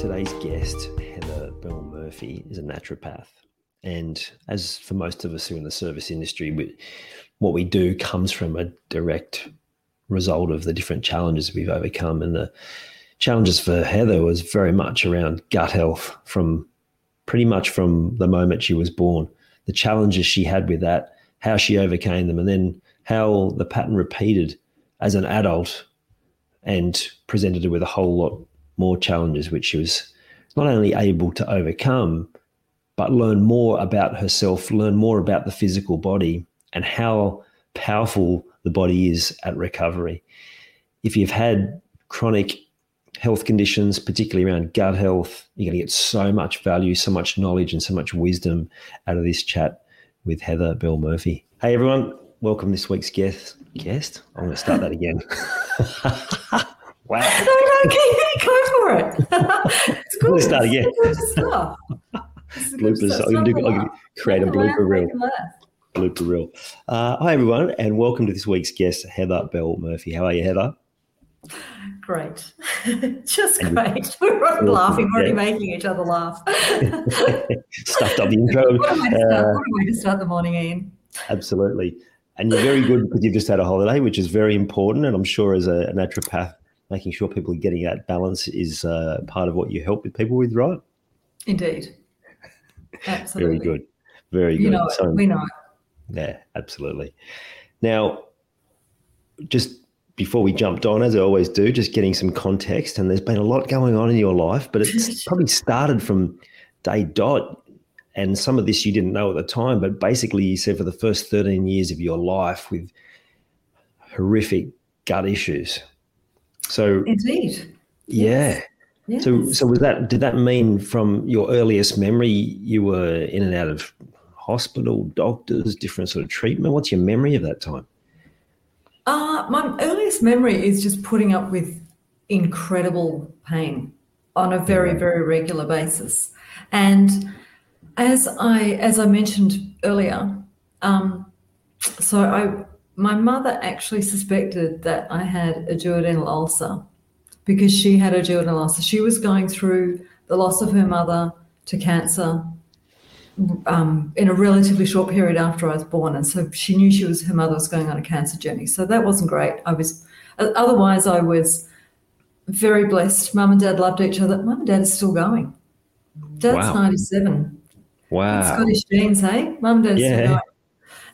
Today's guest, Heather Belle Murphy, is a naturopath. And as for most of us who are in the service industry, we, what we do comes from a direct result of the different challenges we've overcome. And the challenges for Heather was very much around gut health from pretty much from the moment she was born. The challenges she had with that how she overcame them, and then how the pattern repeated as an adult and presented her with a whole lot more challenges, which she was not only able to overcome, but learn more about herself, learn more about the physical body and how powerful the body is at recovery. If you've had chronic health conditions, particularly around gut health, you're going to get so much value, so much knowledge, and so much wisdom out of this chat with Heather Belle Murphy. Hey everyone, welcome this week's guest. Guest? I'm going to start that again. wow. No, no, go for it. it's good. Let's start again. Bloopers. I'm going to create a blooper reel. Blooper reel. Uh, hi everyone, and welcome to this week's guest, Heather Belle Murphy. How are you, Heather? Great. Just great. We're already laughing. We're already making each other laugh. Stuffed up the intro. what, a way to start, uh, what a way to start the morning, Ian. Absolutely. And you're very good because you've just had a holiday, which is very important. And I'm sure as a, a naturopath, making sure people are getting that balance is uh, part of what you help with people with, right? Indeed. Absolutely. very good. Very good. You know so, we know Yeah, absolutely. Now, just before we jumped on, as I always do, just getting some context. And there's been a lot going on in your life, but it's probably started from day dot. And some of this you didn't know at the time, but basically, you said for the first 13 years of your life with horrific gut issues. So, indeed. Yeah. Yes. So, so was that, did that mean from your earliest memory, you were in and out of hospital, doctors, different sort of treatment? What's your memory of that time? Uh, my earliest memory is just putting up with incredible pain on a very, very regular basis. And as I as I mentioned earlier, um, so I my mother actually suspected that I had a duodenal ulcer because she had a duodenal ulcer. She was going through the loss of her mother to cancer um, in a relatively short period after I was born, and so she knew she was her mother was going on a cancer journey. So that wasn't great. I was otherwise I was very blessed. Mum and dad loved each other. Mum and dad is still going. Dad's wow. ninety seven. Wow, Scottish genes, hey? Mum and dad's yeah. still going,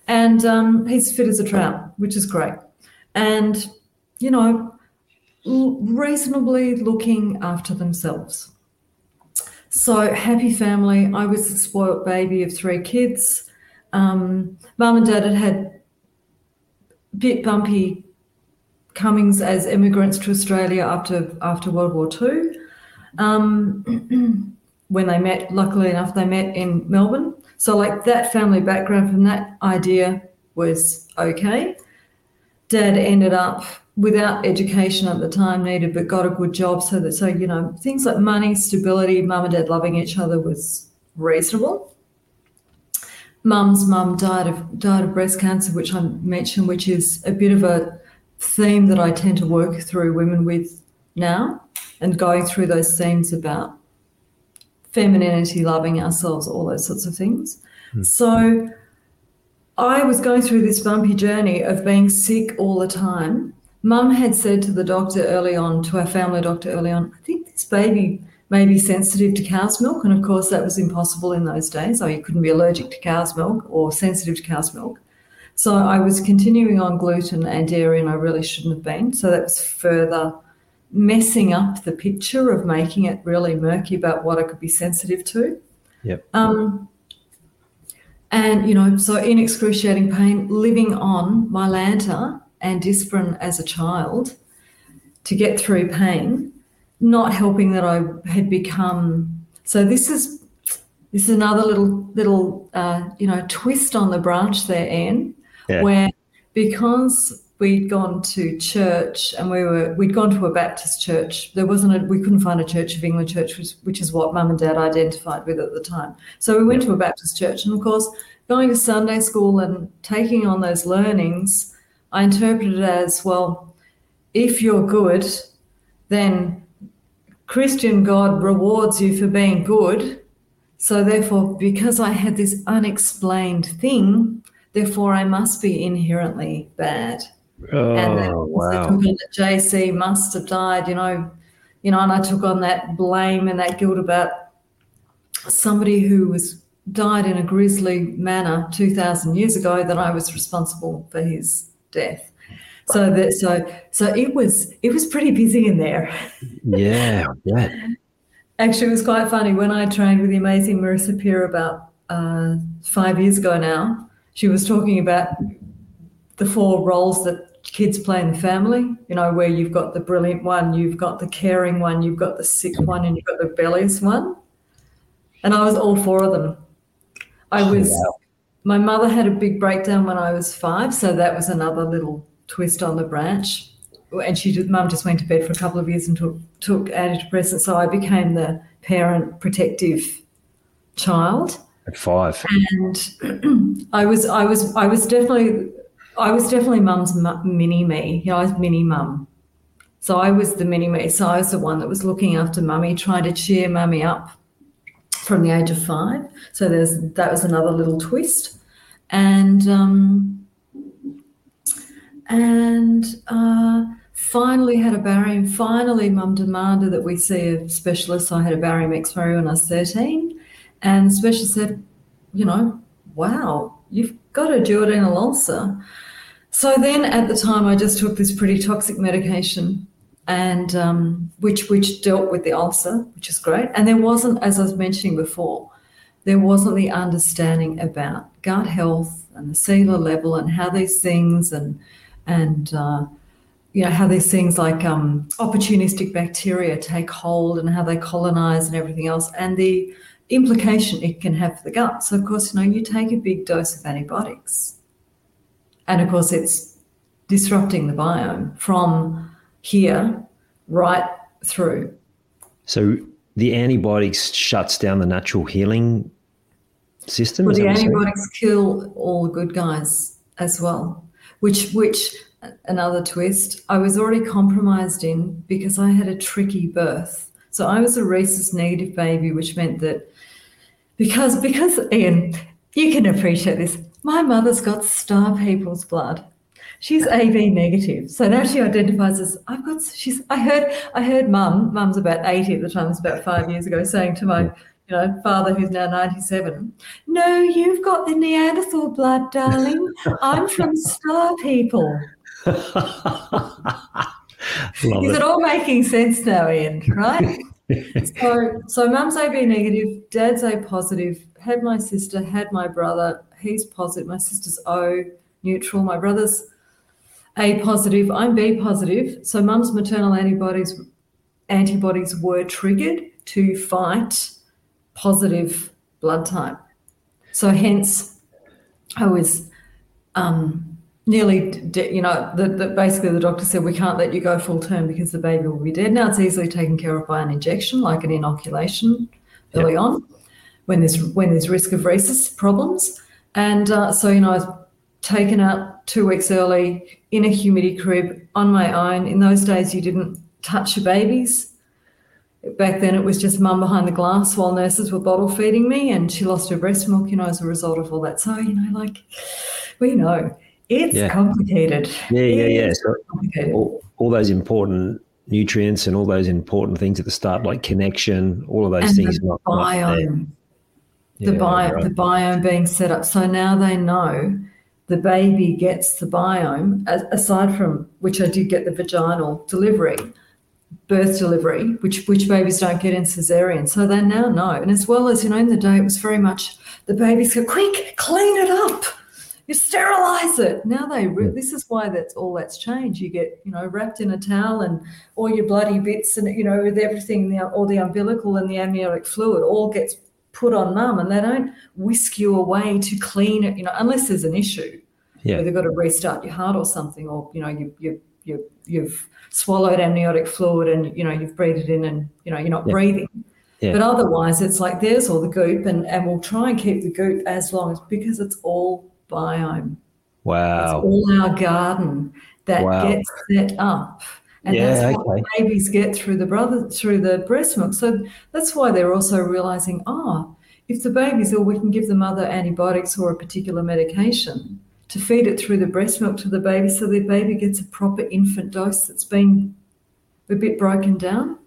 and um, he's fit as a trout, which is great. And you know, reasonably looking after themselves. So happy family. I was the spoilt baby of three kids. Um, Mum and Dad had had bit bumpy comings as immigrants to Australia after after World War II. Um, when they met, luckily enough, they met in Melbourne. So like that family background from that idea was okay. Dad ended up without education at the time needed, but got a good job. So that so you know things like money, stability, mum and dad loving each other was reasonable. Mum's mum died of died of breast cancer, which I mentioned, which is a bit of a theme that I tend to work through women with now, and going through those themes about femininity, loving ourselves, all those sorts of things. Mm. So I was going through this bumpy journey of being sick all the time Mum had said to the doctor early on, to our family doctor early on, I think this baby may be sensitive to cow's milk. And of course, that was impossible in those days. So you couldn't be allergic to cow's milk or sensitive to cow's milk. So I was continuing on gluten and dairy, and I really shouldn't have been. So that was further messing up the picture of making it really murky about what I could be sensitive to. Yep. Um, and, you know, so in excruciating pain, living on my Mylanta and Disprin as a child to get through pain, not helping that I had become. So this is this is another little little uh, you know twist on the branch there, Ian, Yeah. where because we'd gone to church and we were we'd gone to a Baptist church. There wasn't a we couldn't find a Church of England church, which, which is what Mum and Dad identified with at the time. So we went to a Baptist church, and of course, going to Sunday school and taking on those learnings, I interpreted it as well. If you're good, then Christian God rewards you for being good. So therefore, because I had this unexplained thing, therefore I must be inherently bad and then Oh, wow. that JC must have died, you know, you know, and I took on that blame and that guilt about somebody who was died in a grisly manner two thousand years ago that I was responsible for his death. So that so so it was it was pretty busy in there. Yeah, yeah. Actually, it was quite funny when I trained with the amazing Marissa Peer about uh, five years ago now. She was talking about the four roles that kids play in the family, you know, where you've got the brilliant one, you've got the caring one, you've got the sick one, and you've got the rebellious one. And I was all four of them. I oh, was, wow. my mother had a big breakdown when I was five, so that was another little twist on the branch. And she did, mum just went to bed for a couple of years and took, took antidepressants. So I became the parent protective child At five. and I was I was I was definitely I was definitely mum's mini me. Know, I was mini mum. So I was the mini me. So I was the one that was looking after mummy, trying to cheer mummy up from the age of five. So there's that was another little twist, and um, and uh, finally had a barium. Finally, mum demanded that we see a specialist. So I had a barium X-ray when I was thirteen, and the specialist said, you know, wow, you've got a duodenal ulcer. So then at the time, I just took this pretty toxic medication and um, which which dealt with the ulcer, which is great. And there wasn't, as I was mentioning before, there wasn't the understanding about gut health and the cellular level and how these things and and uh, you know how these things like um, opportunistic bacteria take hold and how they colonize and everything else, and the implication it can have for the gut. So of course, you know, you take a big dose of antibiotics, and of course, it's disrupting the biome from here right through. So the antibiotics shuts down the natural healing system. Well, the that what you're saying? antibiotics kill all the good guys as well, which which another twist. I was already compromised in because I had a tricky birth. So I was a rhesus negative baby, which meant that because because Ian, you can appreciate this. My mother's got star people's blood. She's AB negative, so now she identifies as I've got. She's. I heard. I heard mum. Mum's about eighty at the time. It's about five years ago, saying to my, you know, father who's now ninety-seven. No, you've got the Neanderthal blood, darling. I'm from star people. Love Is it. it all making sense now, Ian? Right? so, so mum's AB negative, dad's A positive. Had my sister, had my brother. He's positive. My sister's O neutral. My brother's A positive. I'm B positive. So mum's maternal antibodies antibodies were triggered to fight positive blood type. So hence, I was um, nearly, de- you know, the, the, basically the doctor said we can't let you go full term because the baby will be dead. Now it's easily taken care of by an injection, like an inoculation early on, when there's when there's risk of rhesus problems. And uh, so you know, I was taken out two weeks early in a humidity crib on my own. In those days, you didn't touch your babies. Back then, it was just mum behind the glass while nurses were bottle feeding me, and she lost her breast milk, you know, as a result of all that. So, you know, like we know it's Yeah. complicated. Yeah, yeah, yeah. So all, all those important nutrients and all those important things at the start, like connection, all of those and things. The not, biome, yeah, the biome, right. the biome being set up. So now they know the baby gets the biome, aside from which I did get the vaginal delivery, birth delivery, which which babies don't get in cesarean. So they now know. And as well as, you know, in the day it was very much the babies go, quick, clean it up. You sterilize it. Now they re- this is why that's all that's changed. You get, you know, wrapped in a towel and all your bloody bits and you know, with everything, the, all the umbilical and the amniotic fluid all gets put on mum and they don't whisk you away to clean it, you know, unless there's an issue. Yeah. Where they've got to restart your heart or something, or you know, you you you you've swallowed amniotic fluid and you know you've breathed it in and you know you're not Yeah. breathing. Yeah. But otherwise, it's like there's all the goop, and, and we'll try and keep the goop as long as because it's all biome. Wow. It's all our garden that Wow. gets set up. And Yeah, that's what okay. babies get through the brother through the breast milk. So that's why they're also realizing, oh, if the baby's ill, we can give the mother antibiotics or a particular medication to feed it through the breast milk to the baby so the baby gets a proper infant dose that's been a bit broken down.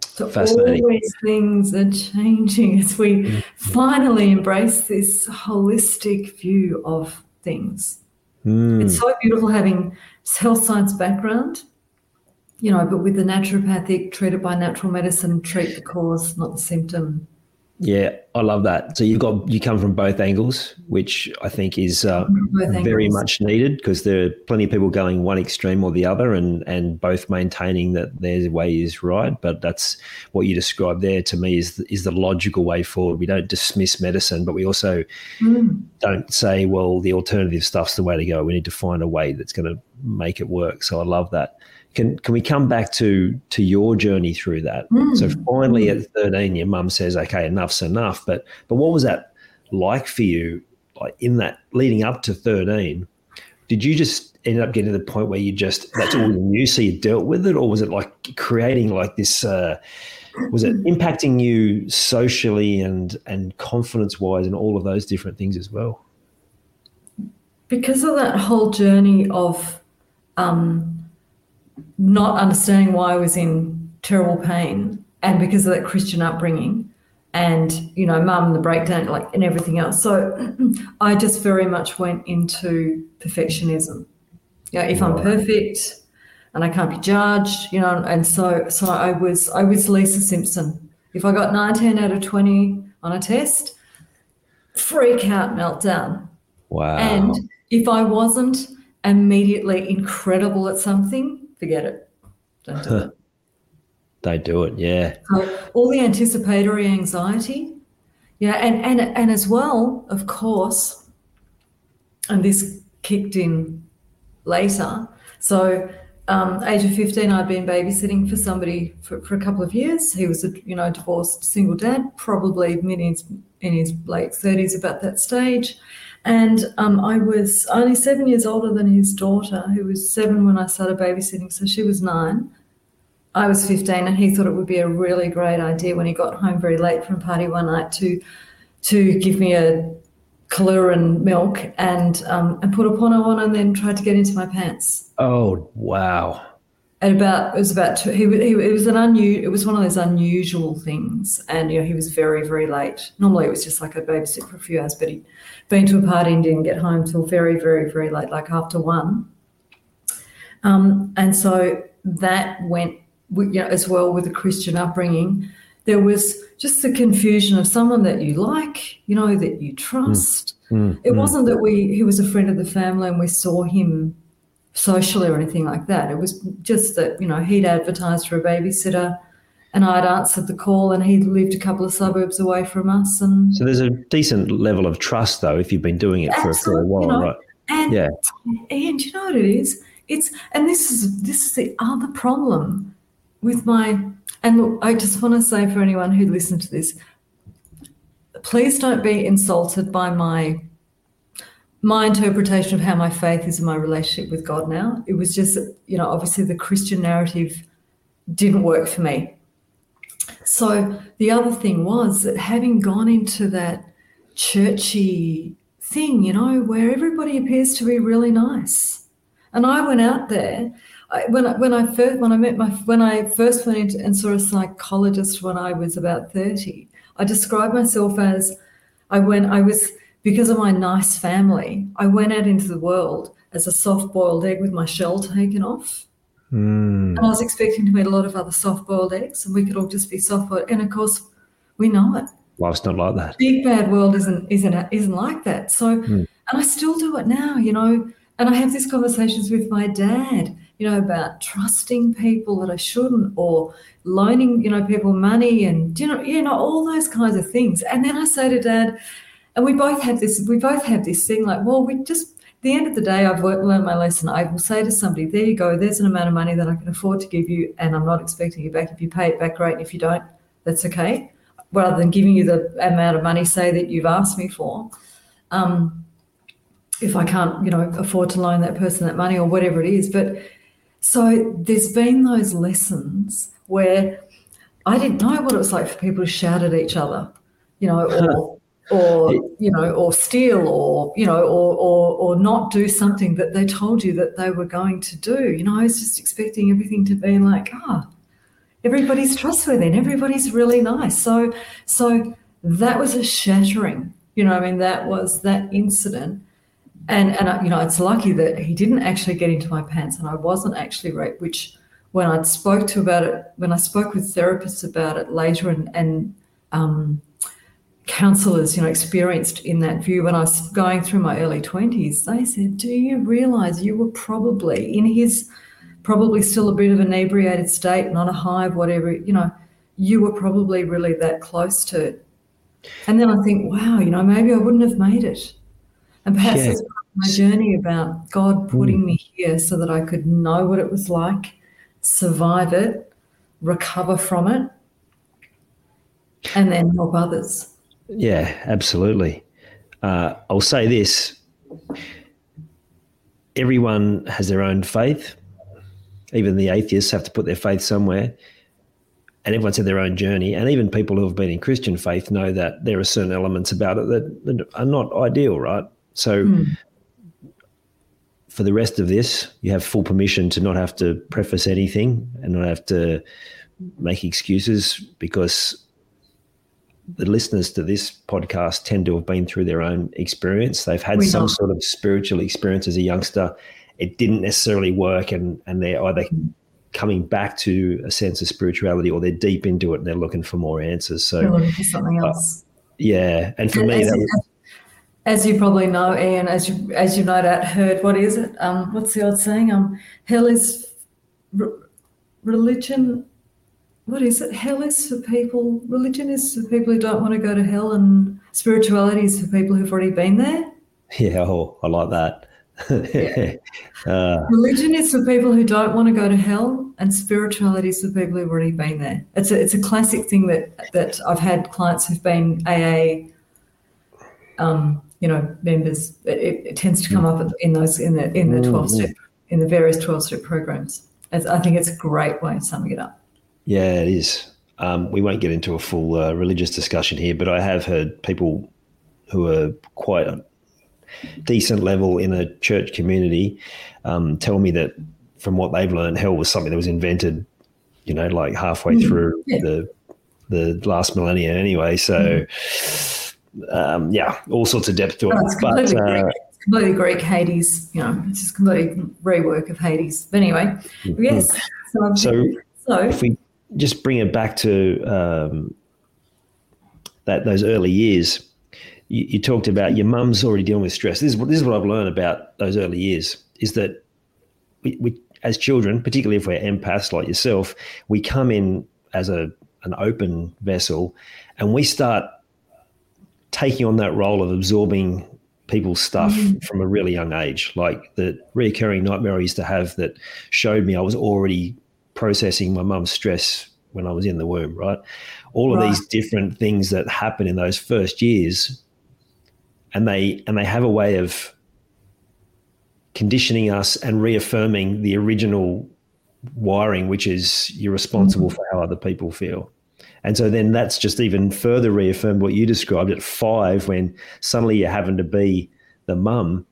So Fascinating. all these things are changing as we finally embrace this holistic view of things. Mm. It's so beautiful having health science background, you know, but with the naturopathic, treated by natural medicine, treat the cause, not the symptom. Yeah, I love that. So you've got you come from both angles, which I think is uh, very angles. much needed because there are plenty of people going one extreme or the other, and and both maintaining that their way is right. But that's what you described there to me is is the logical way forward. We don't dismiss medicine, but we also Mm. don't say, well, the alternative stuff's the way to go. We need to find a way that's going to make it work. So I love that. Can can we come back to to your journey through that? So finally, at thirteen, your mum says, "Okay, enough's enough." But but what was that like for you? Like in that leading up to thirteen, did you just end up getting to the point where you just that's all you knew, so you dealt with it, or was it like creating like this? Uh, was it impacting you socially and and confidence wise and all of those different things as well? because of that whole journey of um, not understanding why I was in terrible pain, and because of that Christian upbringing, and you know, mum, and the breakdown, like, and everything else. So I just very much went into perfectionism. You know, if I'm perfect and I can't be judged, you know, and so so I was I was Lisa Simpson. If I got 19 out of 20 on a test, freak out, meltdown. Wow. And if I wasn't immediately incredible at something, forget it. Don't do it. they do it, yeah. So all the anticipatory anxiety, yeah, and and and as well, of course, and this kicked in later. So, um, age of fifteen, I'd been babysitting for somebody for, for a couple of years. He was a you know divorced single dad, probably in his in his late thirties, about that stage. And um, I was only seven years older than his daughter, who was seven when I started babysitting. So she was nine. I was 15 and he thought it would be a really great idea when he got home very late from party one night to to give me a Kahlua and milk and um, and put a porno on and then tried to get into my pants. Oh, wow. At about it was about two, he, he it was an unusual it was one of those unusual things and you know he was very very late. Normally it was just like a babysit for a few hours, but he'd been to a party and didn't get home till very very very late, like after one. Um, and so that went, you know, as well with the Christian upbringing. There was just the confusion of someone that you like, you know, that you trust. Mm, It mm. wasn't that we he was a friend of the family and we saw him socially or anything like that. It was just that you know he'd advertised for a babysitter, and I'd answered the call, and he lived a couple of suburbs away from us, and So there's a decent level of trust, though, if you've been doing it for, for a while, you know, right? and Yeah. and you know what it is? It's and this is this is the other problem with my and look, I just want to say for anyone who listened to this, please don't be insulted by my my interpretation of how my faith is in my relationship with God now. It was just you know, obviously the Christian narrative didn't work for me. So the other thing was that having gone into that churchy thing, you know, where everybody appears to be really nice. And I went out there, I, when I, when I first when I met my when I first went into and saw a psychologist when I was about thirty, I described myself as I went I was because of my nice family. I went out into the world as a soft boiled egg with my shell taken off. Mm. And I was expecting to meet a lot of other soft boiled eggs, and we could all just be soft boiled. And of course, we know it. Life's not like that. Big bad world isn't isn't isn't like that. So, Mm. and I still do it now, you know. And I have these conversations with my dad, you know, about trusting people that I shouldn't, or loaning, you know, people money, and you know, you know, all those kinds of things. And then I say to dad, and we both have this, we both have this thing like, well, we just the end of the day, I've learned my lesson. I will say to somebody, there you go, there's an amount of money that I can afford to give you, and I'm not expecting you back. If you pay it back, great. If you don't, that's okay. Rather than giving you the amount of money, say that you've asked me for. Um, if I can't, you know, afford to loan that person that money or whatever it is. But so there's been those lessons where I didn't know what it was like for people to shout at each other, you know, or or you know, or steal, or you know, or or or not do something that they told you that they were going to do. You know, I was just expecting everything to be like, ah, everybody's trustworthy and everybody's really nice. So so that was a shattering. You know, I mean, that was that incident. And and you know, it's lucky that he didn't actually get into my pants, and I wasn't actually raped. Which, when I spoke to about it, when I spoke with therapists about it later, and and um, counselors, you know, experienced in that view when I was going through my early 20s, they said, Do you realize you were probably in his probably still a bit of inebriated state, not a hive, whatever, you know, you were probably really that close to it. And then I think, wow, you know, maybe I wouldn't have made it. And perhaps Yeah. of my journey about God putting hmm. me here so that I could know what it was like, survive it, recover from it, and then help others. Yeah, absolutely. Uh, I'll say this everyone has their own faith. Even the atheists have to put their faith somewhere. And everyone's had their own journey. And even people who have been in Christian faith know that there are certain elements about it that, that are not ideal, right? So, for the rest of this, you have full permission to not have to preface anything and not have to make excuses because the listeners to this podcast tend to have been through their own experience. They've had We some know. sort of spiritual experience as a youngster. It didn't necessarily work, and and they're either coming back to a sense of spirituality or they're deep into it and they're looking for more answers. So something else. yeah, and for me as, you, as you probably know, Ian, as you as you no doubt heard, what is it? Um, what's the old saying? Um, hell is re- religion. What is it? Hell is for people. Religion is for people who don't want to go to hell, and spirituality is for people who've already been there. yeah, oh, I like that. uh, Religion is for people who don't want to go to hell, and spirituality is for people who've already been there. It's a it's a classic thing that that I've had clients who've been AA, um, you know, members. It, it, tends to come up in those in the in the twelve step in the various twelve step programs. It's, I think it's a great way of summing it up. Yeah, it is. Um, we won't get into a full uh, religious discussion here, but I have heard people who are quite a decent level in a church community um, tell me that from what they've learned, hell was something that was invented, you know, like halfway through Mm, yeah. the the last millennia anyway. So, um, yeah, all sorts of depth to it. Oh, it's but completely uh, Greek. Completely Greek Hades. You know, it's just completely rework of Hades. But anyway, yes. So, Mm-hmm. so so if we just bring it back to um, that those early years, you, you talked about your mum's already dealing with stress. This is what this is what I've learned about those early years is that we, we as children, particularly if we're empaths like yourself, we come in as a an open vessel, and we start taking on that role of absorbing people's stuff from a really young age. Like the reoccurring nightmare I used to have that showed me I was already processing my mum's stress when I was in the womb, right? All of Right. these different things that happen in those first years and they and they have a way of conditioning us and reaffirming the original wiring which is you're responsible for how other people feel. And so then that's just even further reaffirmed what you described at five when suddenly you're having to be the mum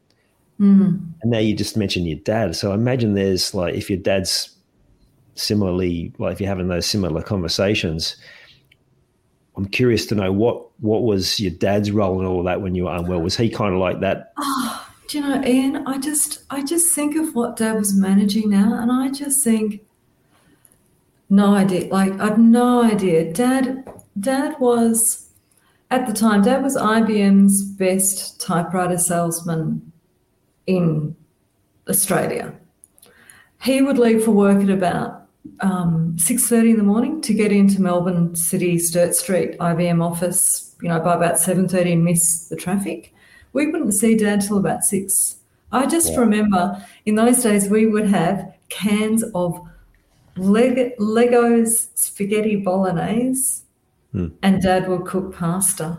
Mm. And now you just mentioned your dad. So I imagine there's like, if your dad's similarly, like if you're having those similar conversations, I'm curious to know what what was your dad's role in all that when you were unwell? Was he kind of like that? Oh, do you know, Ian? I just I just think of what Dad was managing now, and I just think, no idea. Like I've no idea. Dad, Dad was at the time. Dad was IBM's best typewriter salesman in Australia. He would leave for work at about um, six thirty in the morning to get into Melbourne City Sturt Street IBM office. You know, by about seven thirty and miss the traffic. We wouldn't see Dad till about six. I just Yeah. remember in those days we would have cans of Leg- Leggo's spaghetti bolognese, Hmm. and Dad would cook pasta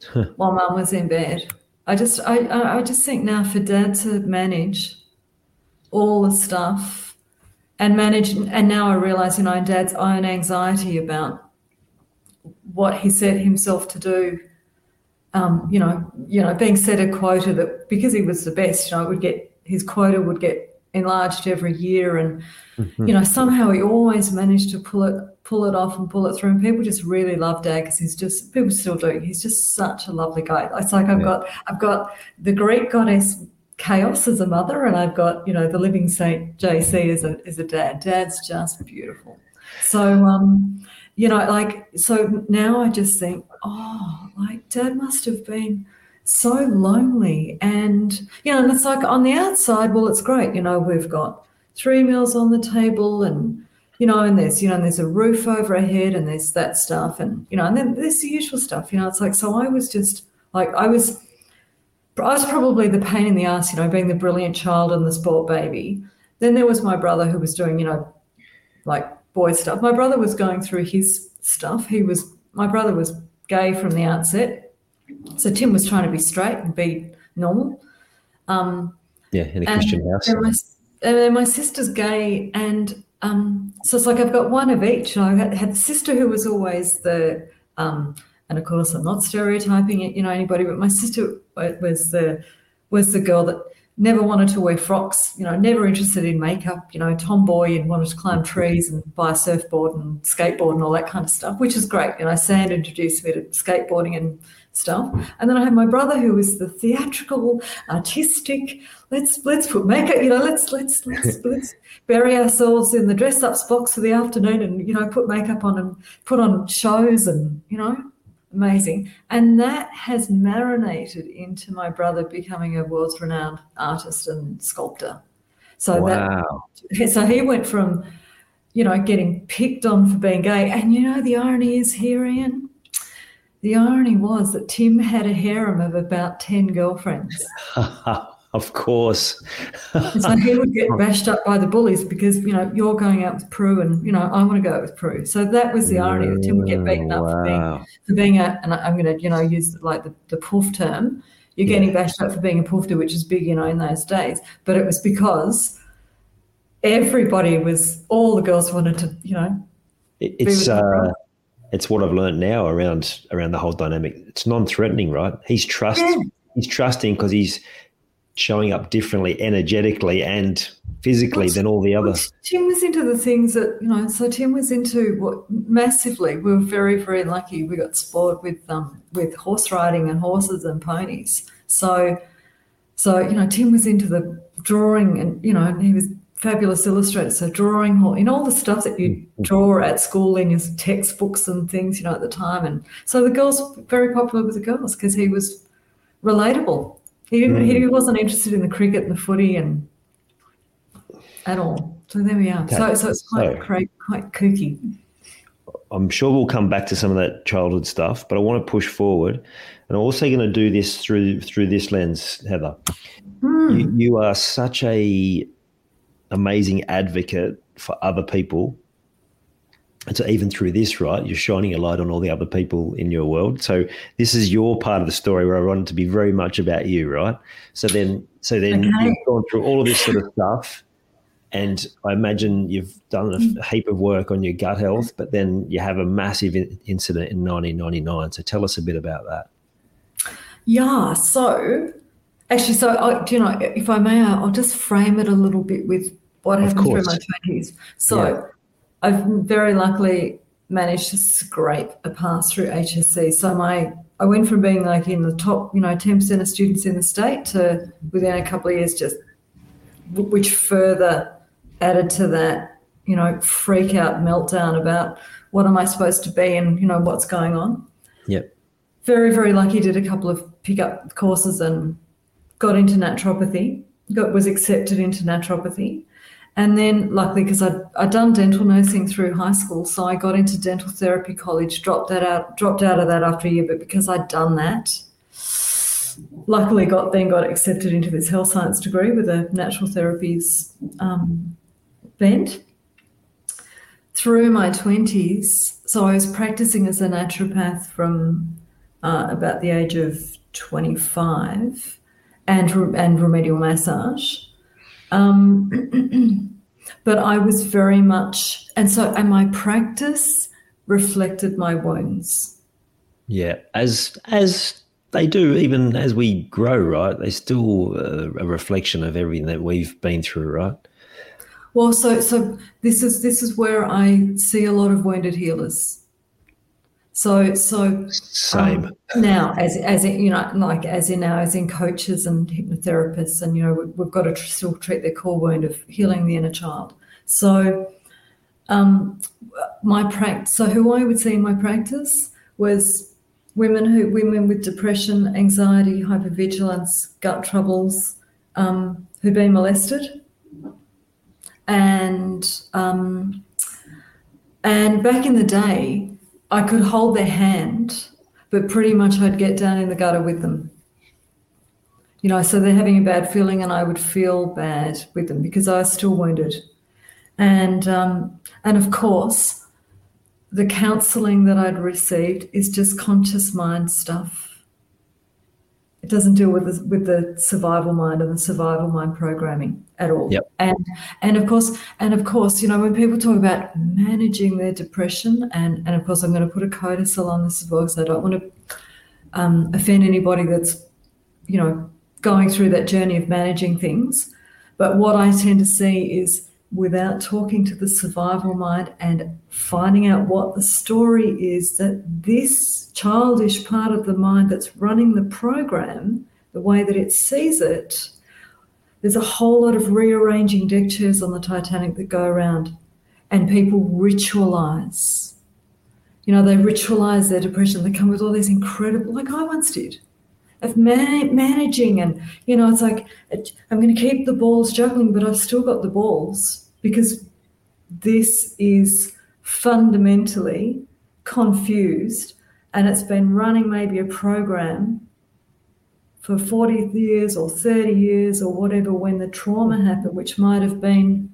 while Mum was in bed. I just, I I just think now for Dad to manage all the stuff and manage, and now I realize, you know, Dad's own anxiety about what he set himself to do. Um, you know, you know, being set a quota that because he was the best, you know, would get his quota would get enlarged every year, and Mm-hmm. you know, somehow he always managed to pull it pull it off and pull it through. And people just really love Dad because he's just people still do. He's just such a lovely guy. It's like I've Yeah. got I've got the Greek goddess Chaos as a mother, and I've got you know the living saint JC as a as a dad. Dad's just beautiful. So um, you know, like so now I just think, oh, like Dad must have been so lonely, and you know, and it's like on the outside, well, it's great. You know, we've got three meals on the table, and you know, and there's you know, and there's a roof over our head, and there's that stuff, and you know, and then there's the usual stuff. You know, it's like so I was just like I was. I was probably the pain in the ass, you know, being the brilliant child and the sport baby. Then there was my brother who was doing, you know, like boy stuff. My brother was going through his stuff. He was my brother was gay from the outset, so Tim was trying to be straight and be normal. Um, Yeah, in a and Christian house. then my, and then my sister's gay, and um, so it's like I've got one of each. I had, had the sister who was always the, um, and of course I'm not stereotyping it, you know, anybody, but my sister was the was the girl that never wanted to wear frocks, you know, never interested in makeup, you know, tomboy and wanted to climb trees and buy a surfboard and skateboard and all that kind of stuff, which is great. You know, Sand introduced me to skateboarding and stuff. And then I had my brother who was the theatrical, artistic, let's let's put makeup, you know, let's let's let's let's bury ourselves in the dress ups box for the afternoon and, you know, put makeup on and put on shows and, you know, amazing. And that has marinated into my brother becoming a world's renowned artist and sculptor. So that so he went from, you know, getting picked on for being gay. And you know, the irony is here, Ian. The irony was that Tim had a harem of about 10 girlfriends. of course. So he would get bashed up by the bullies because, you know, you're going out with Prue and, you know, I want to go out with Prue. So that was the irony that Tim would get beaten up for being for being a, and I'm going to, you know, use like the, the poof term. You're getting bashed up for being a poofter, which is big, you know, in those days. But it was because everybody was, all the girls wanted to, you know, It- It's uh, it's what I've learned now around around the whole dynamic. It's non-threatening, right? He's trust. Yeah. He's trusting because he's showing up differently, energetically and physically than all the others. Tim was into the things that you know. So Tim was into what massively. We were very, very lucky. We got spoiled with um with horse riding and horses and ponies. So, so you know, Tim was into the drawing, and you know, and he was fabulous illustrator. So drawing, hor- you know, all the stuff that you draw at school in your textbooks and things, you know, at the time. And so the girls very popular with the girls because he was relatable. He didn't. He wasn't interested in the cricket and the footy and at all. So there we are. So, Okay. so it's quite So- quite, quite kooky. I'm sure we'll come back to some of that childhood stuff, but I want to push forward, and I'm also going to do this through through this lens, Heather. Hmm. You, you are such a amazing advocate for other people. And so even through this, right, you're shining a light on all the other people in your world. So this is your part of the story where I want it to be very much about you, right? So then so then Okay. you've gone through all of this sort of stuff. And I imagine you've done a mm. heap of work on your gut health, but then you have a massive in- incident in 1999. So tell us a bit about that. Yeah. So Actually, so I, do you know, if I may, I'll just frame it a little bit with what happened through my twenties. So, Yeah. I've very luckily managed to scrape a pass through HSC. So my I went from being like in the top, you know, ten percent of students in the state to within a couple of years just, which further added to that, you know, freak out meltdown about what am I supposed to be and you know what's going on Yep. very very lucky did a couple of pickup courses and got into naturopathy got was accepted into naturopathy and then luckily because I'd, I'd done dental nursing through high school so i got into dental therapy college dropped that out dropped out of that after a year but because i'd done that luckily got then got accepted into this health science degree with a natural therapies um, bent through my 20s so i was practicing as a naturopath from uh, about the age of 25 and, and remedial massage. Um, but I was very much, and so, and my practice reflected my wounds. Yeah, as as they do, even as we grow, right? They're still uh, a reflection of everything that we've been through, right? Well, so so this is this is where I see a lot of wounded healers. So so Same. Um, now, as as in, you know, like as in now, as in coaches and hypnotherapists, and you know, we, we've got to tr- still treat their core wound of healing the inner child. So, um, my practice. So, who I would see in my practice was women who women with depression, anxiety, hypervigilance, gut troubles, um, who'd been molested, and um, and back in the day, I could hold their hand, but pretty much I'd get down in the gutter with them. You know, so they're having a bad feeling, and I would feel bad with them because I was still wounded. And um, and of course, the counselling that I'd received is just conscious mind stuff. It doesn't deal with the, with the survival mind and the survival mind programming at all. Yep. And and of course, and of course, you know, when people talk about managing their depression, and and of course, I'm going to put a codicil on this as well because I don't want to um, offend anybody that's, you know, going through that journey of managing things. But what I tend to see is without talking to the survival mind and finding out what the story is that this childish part of the mind that's running the program, the way that it sees it, there's a whole lot of rearranging deck chairs on the Titanic that go around, and people ritualize. You know, they ritualize their depression. They come with all these incredible, like I once did, of man- managing. And, you know, it's like, I'm going to keep the balls juggling, but I've still got the balls because this is fundamentally confused and it's been running maybe a program for 40 years or 30 years or whatever when the trauma happened, which might have been.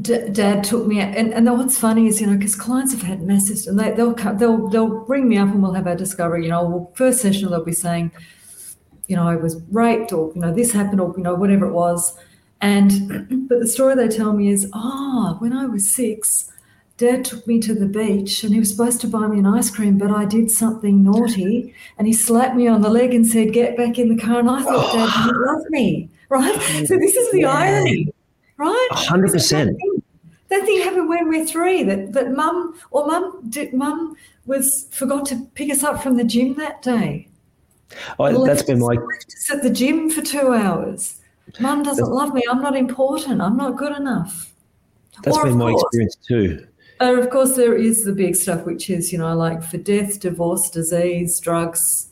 D- Dad took me out, and, and what's funny is, you know, because clients have had massive, and they, they'll come, they'll they'll bring me up, and we'll have our discovery. You know, well, first session they'll be saying, you know, I was raped, or you know, this happened, or you know, whatever it was, and but the story they tell me is, oh, when I was six, Dad took me to the beach and he was supposed to buy me an ice cream, but I did something naughty and he slapped me on the leg and said, Get back in the car. And I thought Dad didn't oh. love me, right? Oh, so this is the Yeah. irony, right? Hundred percent. That thing, that thing happened when we're three. That that mum or mum did mum was forgot to pick us up from the gym that day. Oh, that's Left been left at the gym for two hours. Mum doesn't love me. I'm not important. I'm not good enough. that's Or, been my course- experience too. And of course, there is the big stuff, which is, you know, like for death, divorce, disease, drugs,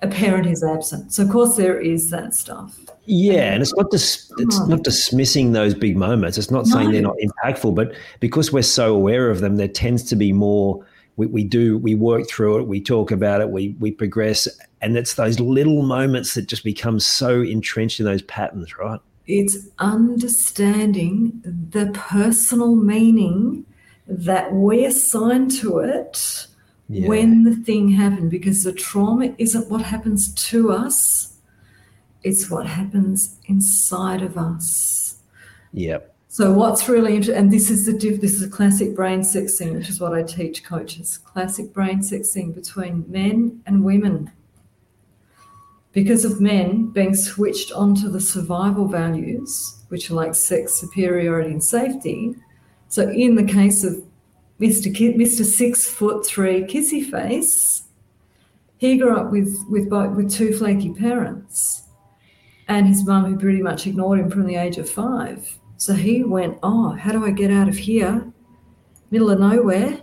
a parent is absent. So, of course, there is that stuff. Yeah, and it's not dis- it's oh. not dismissing those big moments. It's not saying they're not impactful, but because we're so aware of them, there tends to be more. We, we do we work through it, we talk about it, we we progress, and it's those little moments that just become so entrenched in those patterns, right? It's understanding the personal meaning that we assign to it Yeah. when the thing happened, because the trauma isn't what happens to us, it's what happens inside of us. Yep. So what's really interesting, and this is the diff, this is a classic brain sexing, which is what I teach coaches. Classic brain sexing between men and women. because of men being switched onto the survival values, which are like sex, superiority, and safety. So, in the case of Mr. Mr. Six Foot Three Kissy Face, he grew up with with with two flaky parents, and his mum who pretty much ignored him from the age of five. So he went, oh, how do I get out of here? Middle of nowhere.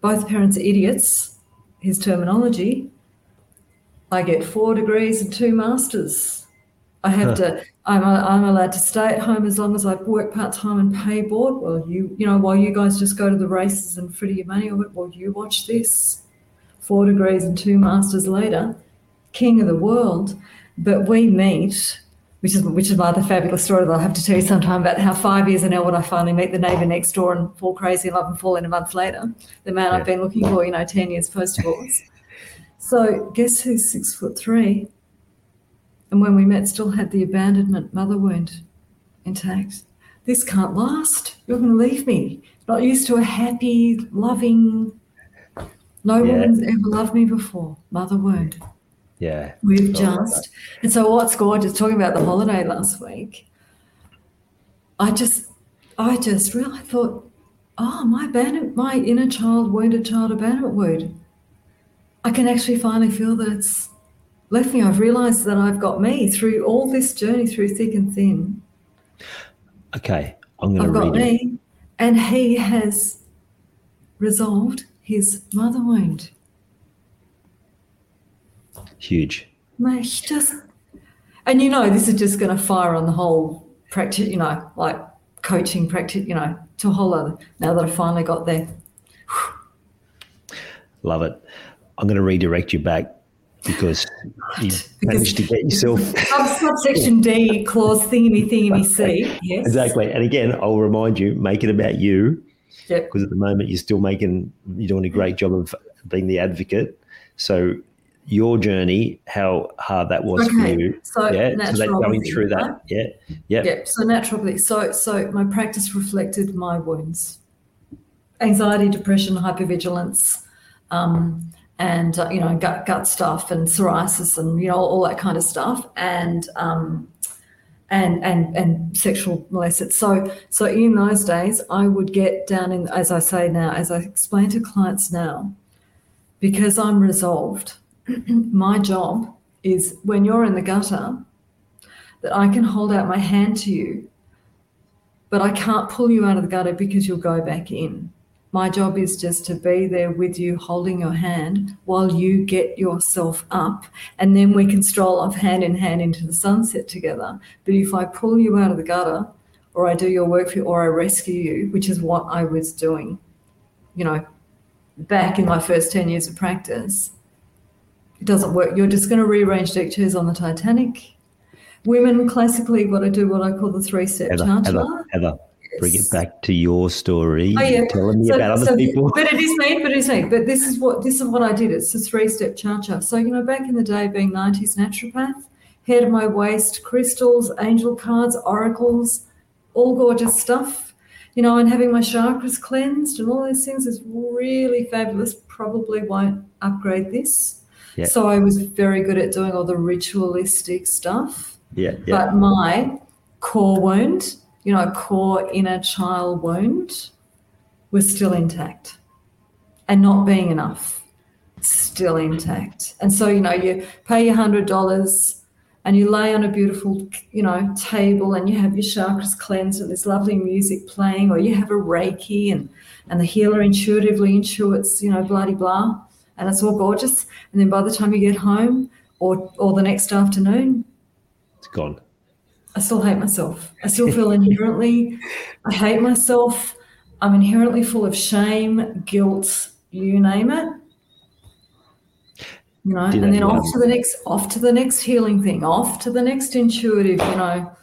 Both parents are idiots. His terminology. I get four degrees and two masters. I have to. I'm, I'm allowed to stay at home as long as I work part time and pay board. Well, you you know while you guys just go to the races and fritter your money. Or well, you watch this. Four degrees and two masters later, king of the world. But we meet, which is which is my other fabulous story that I'll have to tell you sometime about how five years in when I finally meet the neighbour next door and fall crazy in love and fall in a month later. The man I've been looking for, you know, ten years post divorce. So guess who's six foot three? And when we met, still had the abandonment mother wound intact. This can't last. You're going to leave me. Not used to a happy, loving. No yeah. woman's ever loved me before. Mother wound. Yeah. We've just. And so what's gorgeous, talking about the holiday last week, I just, I just really thought, oh, my abandonment, my inner child, wounded child abandonment wound I can actually finally feel that it's left me. I've realized that I've got me through all this journey through thick and thin. Okay, I'm going to read got me, it. and he has resolved his mother wound. Huge. Mate, just, and you know, this is just going to fire on the whole practice. You know, like coaching practice. You know, to a whole other. Now that I finally got there. Love it. I'm going to redirect you back because you managed to get yourself subsection D clause thingy thingy C. Yes, exactly. And again, I'll remind you, make it about you. Yep. Because at the moment you're still making, you're doing a great job of being the advocate. So your journey, how hard that was okay. for you. So yeah, so that going through that. Right? Yeah, yeah. Yeah. So naturally, so so my practice reflected my wounds, anxiety, depression, hypervigilance. Um, and uh, you know gut gut stuff and psoriasis and you know all that kind of stuff and um, and and and sexual molested. So so in those days, I would get down in as I say now, as I explain to clients now, because I'm resolved. my job is when you're in the gutter, that I can hold out my hand to you, but I can't pull you out of the gutter because you'll go back in. My job is just to be there with you, holding your hand while you get yourself up. And then we can stroll off hand in hand into the sunset together. But if I pull you out of the gutter, or I do your work for you, or I rescue you, which is what I was doing, you know, back in my first 10 years of practice, it doesn't work. You're just going to rearrange deck chairs on the Titanic. Women classically got to do what I call the three step Heather, Heather, Heather, bring it back to your story. Oh, yeah. Telling me so, about other so, people. But it is me, but it is me. But this is what this is what I did. It's a three-step cha-cha. So, you know, back in the day being 90s naturopath, head of my waist, crystals, angel cards, oracles, all gorgeous stuff. You know, and having my chakras cleansed and all those things is really fabulous. Probably won't upgrade this. Yeah. So I was very good at doing all the ritualistic stuff. Yeah, yeah. But my core wound you know, core inner child wound was still intact and not being enough, still intact. And so, you know, you pay your hundred dollars and you lay on a beautiful, you know, table and you have your chakras cleansed and this lovely music playing, or you have a Reiki and and the healer intuitively intuits, you know, bloody blah, and it's all gorgeous. And then by the time you get home or or the next afternoon, it's gone. I still hate myself. I still feel inherently, I hate myself. I'm inherently full of shame, guilt, you name it. You know, Did and then off to the next, off to the next healing thing, off to the next intuitive, you know.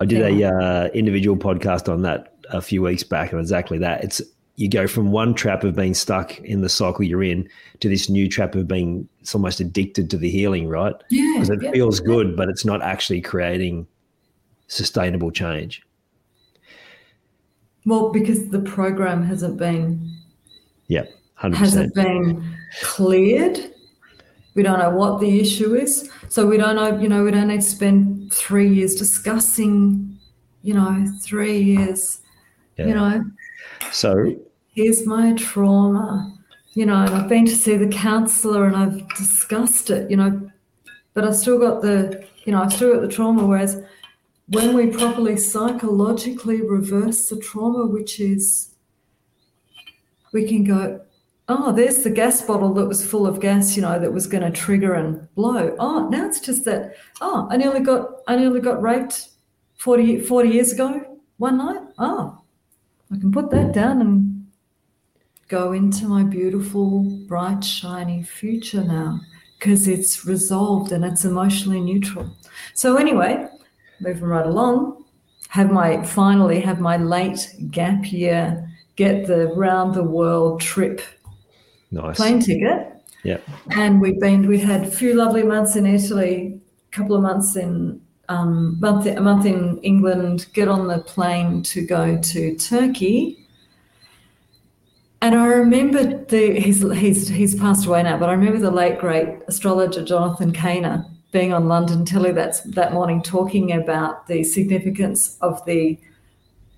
I did a uh, individual podcast on that a few weeks back, and exactly that. It's you go from one trap of being stuck in the cycle you're in to this new trap of being it's almost addicted to the healing, right? Yeah, because it yeah, feels good, but it's not actually creating sustainable change? Well, because the program hasn't been yeah, 100%. hasn't been cleared We don't know what the issue is. So we don't know, you know, we don't need to spend three years discussing, you know, three years, yeah. you know. So here's my trauma, you know, and I've been to see the counselor and I've discussed it, you know, but I've still got the, you know, I've still got the trauma. Whereas when we properly psychologically reverse the trauma, which is we can go, oh, there's the gas bottle that was full of gas, you know, that was going to trigger and blow. Oh, now it's just that, oh, I nearly got, I nearly got raped 40, 40 years ago one night. Oh, I can put that down and go into my beautiful, bright, shiny future now because it's resolved and it's emotionally neutral. So anyway, moving right along, have my finally have my late gap year, get the round the world trip nice. plane ticket. Yeah. And we've been we've had a few lovely months in Italy, a couple of months in um, month a month in England, get on the plane to go to Turkey. And I remember the he's he's he's passed away now, but I remember the late great astrologer Jonathan Cainer being on London Telly that that morning talking about the significance of the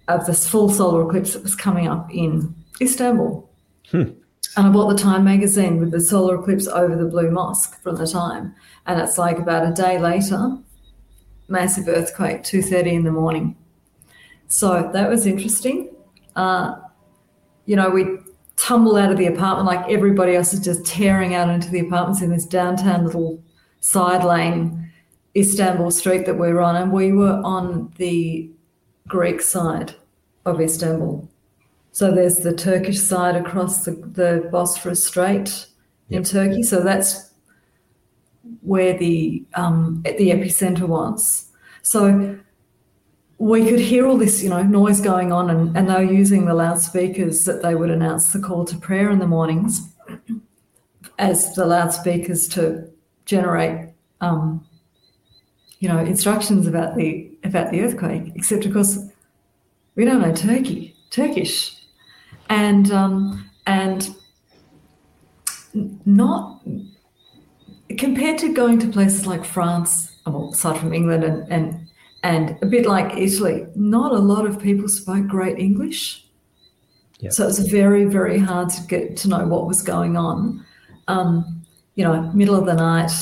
of this full solar eclipse that was coming up in Istanbul. Hmm. And I bought the Time magazine with the solar eclipse over the Blue Mosque from the Time, and it's like about a day later, massive earthquake, two thirty in the morning. So that was interesting. Uh, you know, we tumble out of the apartment like everybody else is just tearing out into the apartments in this downtown little side lane Istanbul street that we were on, and we were on the Greek side of Istanbul. So there's the Turkish side across the, the Bosphorus Strait in. Turkey. So that's where the um, the epicenter was. So we could hear all this, you know, noise going on, and, and they were using the loudspeakers that they would announce the call to prayer in the mornings as the loudspeakers to generate, um, you know, instructions about the about the earthquake. Except, of course, we don't know Turkey, Turkish, and um, and not compared to going to places like France, well, aside from England and, and and a bit like Italy, not a lot of people spoke great English. Yep. So it was very, very hard to get to know what was going on. Um, you know, middle of the night.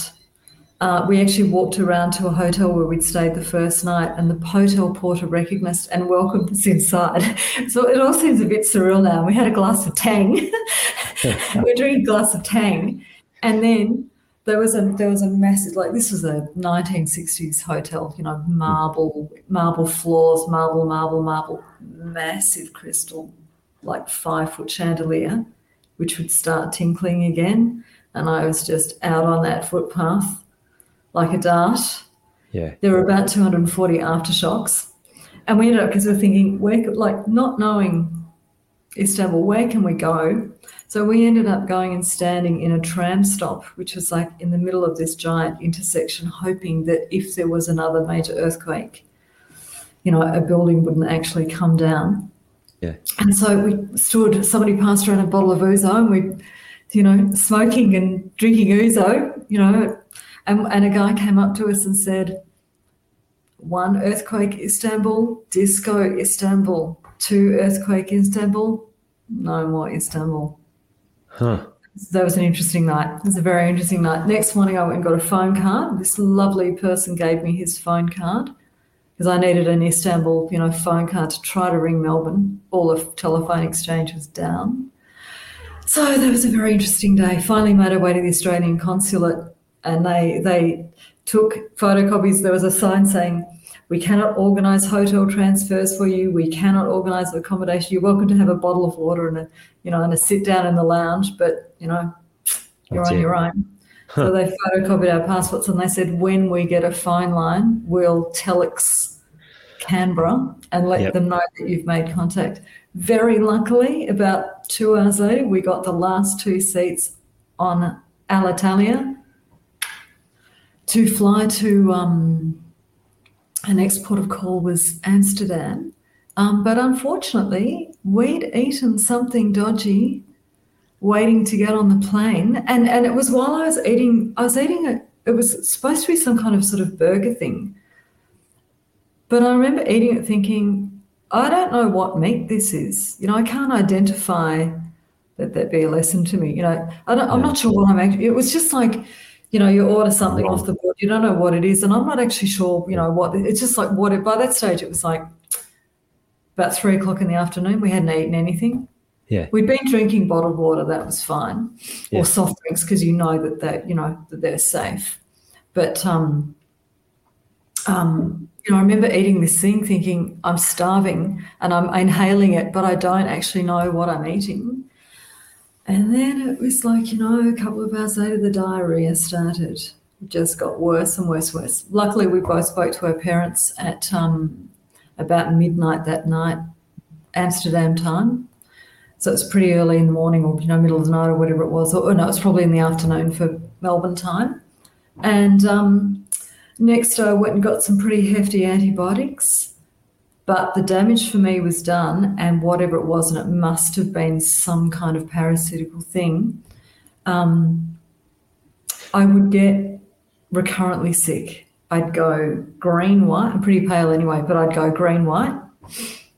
Uh, we actually walked around to a hotel where we'd stayed the first night, and the hotel porter recognised and welcomed us inside. So it all seems a bit surreal now. We had a glass of Tang. we are drinking a glass of Tang, and then there was a there was a massive like this was a 1960s hotel. You know, marble marble floors, marble, marble, marble, massive crystal, like five foot chandelier, which would start tinkling again and I was just out on that footpath like a dart. Yeah. There were about 240 aftershocks. And we ended up, because we are thinking, where, like, not knowing Istanbul, where can we go? So we ended up going and standing in a tram stop, which was like in the middle of this giant intersection, hoping that if there was another major earthquake, you know, a building wouldn't actually come down. Yeah. And so we stood, somebody passed around a bottle of ouzo and we you know, smoking and drinking ouzo, you know, and, and a guy came up to us and said, one earthquake Istanbul, disco Istanbul, two earthquake Istanbul, no more Istanbul. Huh. that was an interesting night. It was a very interesting night. Next morning, I went and got a phone card. This lovely person gave me his phone card because I needed an Istanbul, you know, phone card to try to ring Melbourne. All the telephone exchange was down. So that was a very interesting day. Finally made our way to the Australian consulate and they they took photocopies. There was a sign saying, we cannot organise hotel transfers for you. We cannot organise accommodation. You're welcome to have a bottle of water and a, you know, and a sit down in the lounge, but you know, you're That's on it. your own. Huh. So they photocopied our passports and they said, when we get a phone line, we'll telex Canberra and let yep. them know that you've made contact. Very luckily, about two hours later, we got the last two seats on Alitalia to fly to um, our next port of call was Amsterdam. Um, but unfortunately, we'd eaten something dodgy waiting to get on the plane. And and it was while I was eating, I was eating a, it was supposed to be some kind of sort of burger thing. But I remember eating it thinking, I don't know what meat this is. You know, I can't identify that that be a lesson to me. You know, I don't, I'm not sure what I'm actually, it was just like, you know, you order something off the board, you don't know what it is. And I'm not actually sure, you know, what it's just like what it, by that stage, it was like about three o'clock in the afternoon. We hadn't eaten anything. Yeah. We'd been drinking bottled water, that was fine, Yeah. or soft drinks because you know that they, you know, that they're safe. But um, um, you know, I remember eating this thing, thinking I'm starving, and I'm inhaling it, but I don't actually know what I'm eating. And then it was like, you know, a couple of hours later, the diarrhea started. It just got worse and worse, and worse. Luckily, we both spoke to our parents at um, about midnight that night, Amsterdam time. So it's pretty early in the morning, or you know, middle of the night, or whatever it was. Or, no, it was probably in the afternoon for Melbourne time. And um, next, I went and got some pretty hefty antibiotics. But the damage for me was done, and whatever it was, and it must have been some kind of parasitical thing. Um, I would get recurrently sick. I'd go green white. I'm pretty pale anyway, but I'd go green white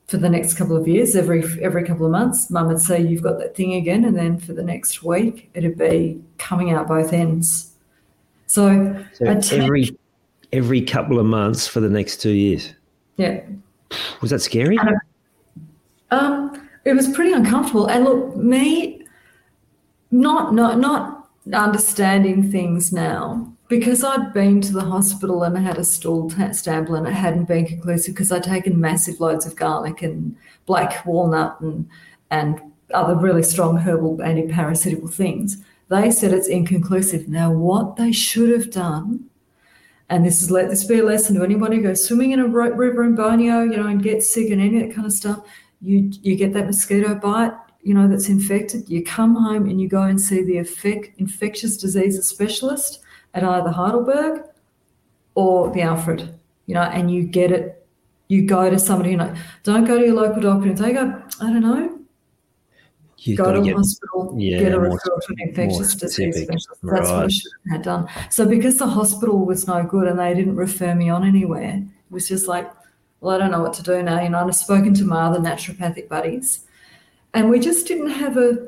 for the next couple of years. Every every couple of months, Mum would say you've got that thing again, and then for the next week, it'd be coming out both ends. So, So every every couple of months for the next two years. yeah, Was that scary? Um, it was pretty uncomfortable. And look, me not not not understanding things now because I'd been to the hospital and had a stool ta- stample and it hadn't been conclusive because I'd taken massive loads of garlic and black walnut and and other really strong herbal anti-parasitical things. They said it's inconclusive. Now, what they should have done and this is let this be a lesson to anybody who goes swimming in a river in Borneo, you know, and gets sick and any of that kind of stuff. You you get that mosquito bite, you know, that's infected. You come home and you go and see the effect, infectious diseases specialist at either Heidelberg or the Alfred, you know, and you get it. You go to somebody, you know, don't go to your local doctor and say, I don't know, You've go got to a hospital, yeah, get a referral to an infectious disease specialist. That's what I should have had done. So because the hospital was no good and they didn't refer me on anywhere, it was just like, well, I don't know what to do now. You know, and I've spoken to my other naturopathic buddies, and we just didn't have a,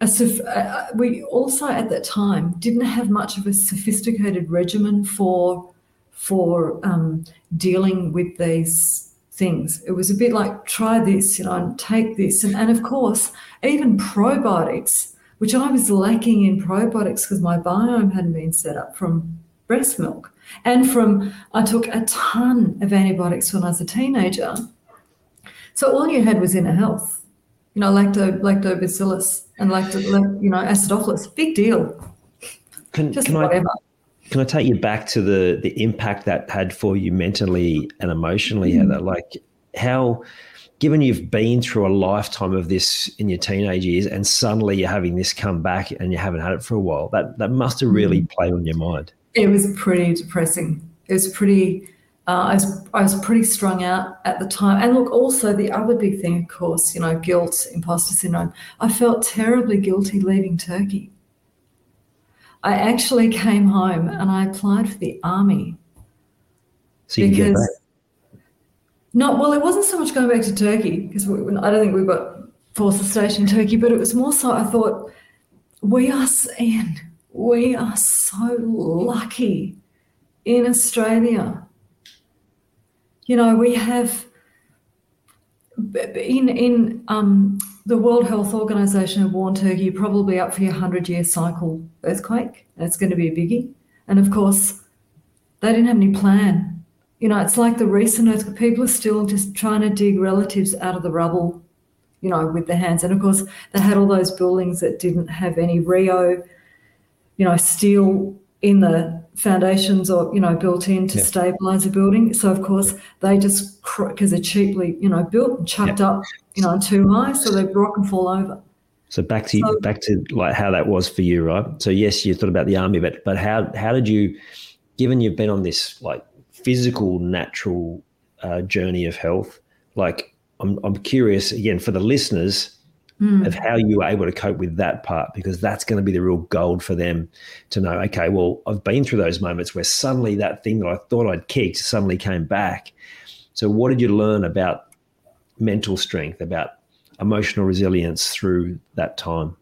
a soph- uh, we also at that time didn't have much of a sophisticated regimen for for um, dealing with these things. It was a bit like try this, you know, and take this, and, and of course, even probiotics, which I was lacking in probiotics because my biome hadn't been set up from breast milk, and from I took a ton of antibiotics when I was a teenager. So all you had was inner health, you know, lacto lactobacillus and lacto, you know, acidophilus. Big deal. Can, Just can I whatever. Can I take you back to the the impact that had for you mentally and emotionally, Mm. Heather? Like how given you've been through a lifetime of this in your teenage years and suddenly you're having this come back and you haven't had it for a while, that that must have really Mm. played on your mind. It was pretty depressing. It was pretty. Uh, I was I was pretty strung out at the time. And look, also the other big thing, of course, you know, guilt, imposter syndrome. I felt terribly guilty leaving Turkey. I actually came home and I applied for the army So you because back. no, well, it wasn't so much going back to Turkey because we, I don't think we've got forces stationed in Turkey, but it was more so I thought we are Ian, we are so lucky in Australia. You know, we have in in um, the World Health Organization warned Turkey you're probably up for your hundred year cycle earthquake. That's going to be a biggie, and of course, they didn't have any plan. You know, it's like the recent earthquake. People are still just trying to dig relatives out of the rubble, you know, with their hands. And of course, they had all those buildings that didn't have any reo, you know, steel in the foundations or, you know, built in to Yeah. stabilize a building. So, of course, they just, because they're cheaply, you know, built and chucked up, you know, too high. So they rock and fall over. So back to So- back to like how that was for you, right? So yes, you thought about the army, but but how how did you, given you've been on this like physical, natural uh, journey of health, like I'm I'm curious again for the listeners, mm. of how you were able to cope with that part because that's going to be the real gold for them to know okay well i've been through those moments where suddenly that thing that i thought i'd kicked suddenly came back so what did you learn about mental strength about emotional resilience through that time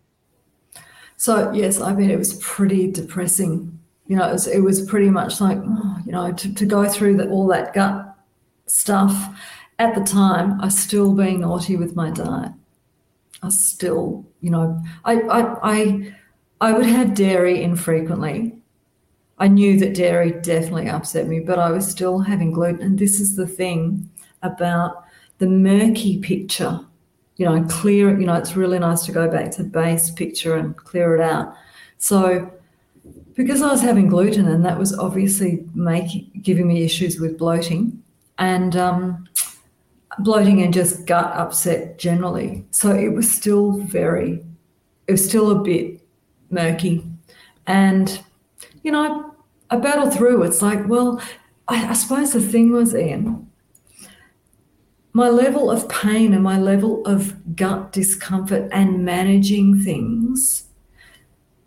so yes i mean it was pretty depressing you know it was, it was pretty much like oh, you know to, to go through the, all that gut stuff at the time i still being naughty with my diet I still, you know, I, I, I, I would have dairy infrequently. I knew that dairy definitely upset me, but I was still having gluten. And this is the thing about the murky picture, you know, and clear it. You know, it's really nice to go back to base picture and clear it out. So, because I was having gluten, and that was obviously making giving me issues with bloating, and um, bloating and just gut upset generally. So it was still very, it was still a bit murky. And, you know, I, battled through. It's like, well, I, I suppose the thing was, Ian, my level of pain and my level of gut discomfort and managing things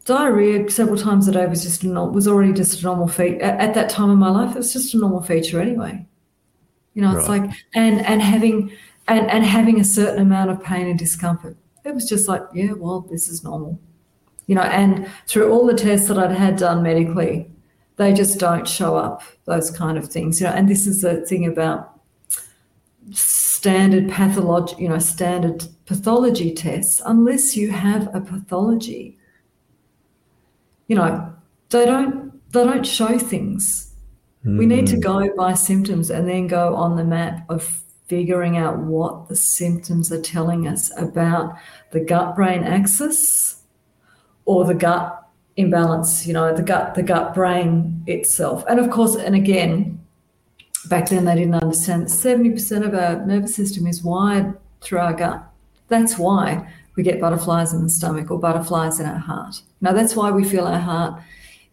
diarrhea several times a day was just not was already just a normal feature at, at, that time in my life it was just a normal feature anyway you know, it's like and and having and and having a certain amount of pain and discomfort. It was just like, yeah, well, this is normal. You know, and through all the tests that I'd had done medically, they just don't show up those kind of things. You know, and this is the thing about standard pathology, you know, standard pathology tests, unless you have a pathology, you know, they don't they don't show things we need to hmm. go by symptoms and then go on the map of figuring out what the symptoms are telling us about the gut brain axis or the gut imbalance, you know, the gut, the gut brain itself. And of course, and again, back then they didn't understand that 70% of our nervous system is wired through our gut. That's why we get butterflies in the stomach or butterflies in our heart. Now, that's why we feel our heart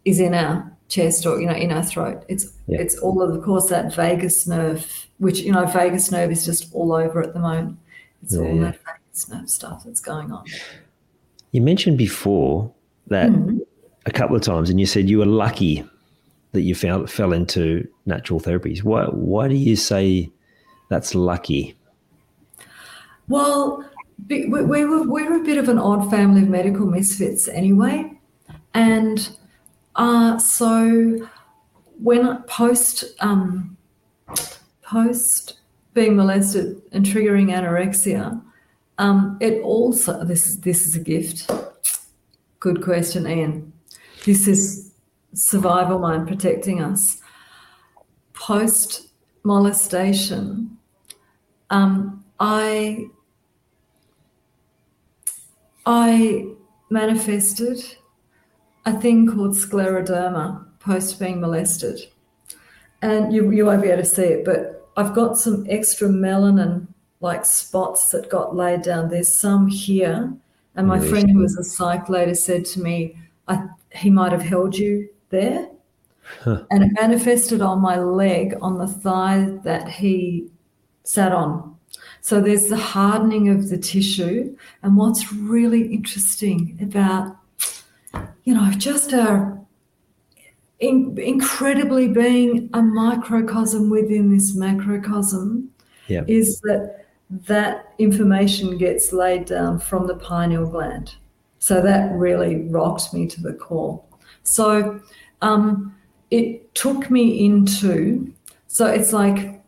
is in our chest or you know in our throat. It's yeah. it's all of, of course that vagus nerve, which you know vagus nerve is just all over at the moment. It's yeah, all that vagus nerve stuff that's going on. You mentioned before that mm-hmm. a couple of times, and you said you were lucky that you found fell into natural therapies. Why why do you say that's lucky? Well, we, we, were, we were a bit of an odd family of medical misfits anyway. And uh, so when post um, post being molested and triggering anorexia, um, it also this this is a gift. Good question, Ian. This is survival mind protecting us. Post molestation, um, I I manifested a thing called scleroderma post being molested. And you, you won't be able to see it, but I've got some extra melanin like spots that got laid down. There's some here. And my friend who was a psych later said to me, I, he might have held you there. Huh. And it manifested on my leg, on the thigh that he sat on. So there's the hardening of the tissue. And what's really interesting about you know, just a in, incredibly being a microcosm within this macrocosm yep. is that that information gets laid down from the pineal gland. So that really rocked me to the core. So um, it took me into, so it's like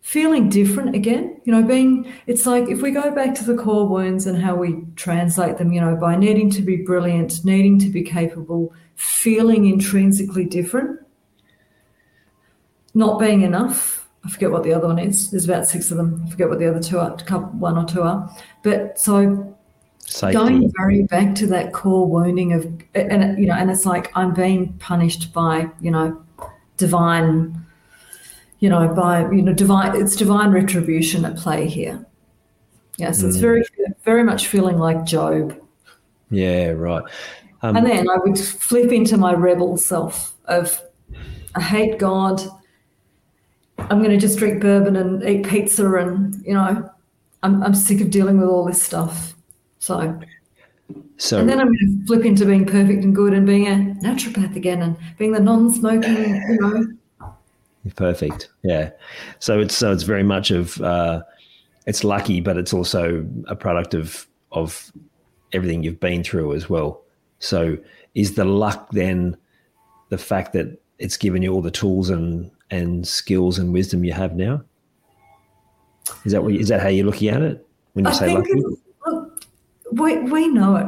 feeling different again. You know, being, it's like if we go back to the core wounds and how we translate them, you know, by needing to be brilliant, needing to be capable, feeling intrinsically different, not being enough. I forget what the other one is. There's about six of them. I forget what the other two are, one or two are. But so Safety. going very back to that core wounding of, and you know, and it's like I'm being punished by, you know, divine you know, by you know, divine it's divine retribution at play here. Yes, mm. it's very very much feeling like Job. Yeah, right. Um, and then I would flip into my rebel self of I hate God. I'm going to just drink bourbon and eat pizza and you know, I'm, I'm sick of dealing with all this stuff. So, So and then I'm going to flip into being perfect and good and being a naturopath again and being the non-smoking, you know. Perfect. Yeah. So it's so it's very much of uh, it's lucky, but it's also a product of of everything you've been through as well. So is the luck then the fact that it's given you all the tools and and skills and wisdom you have now? Is that what, is that how you're looking at it when you I say lucky? We, we know it.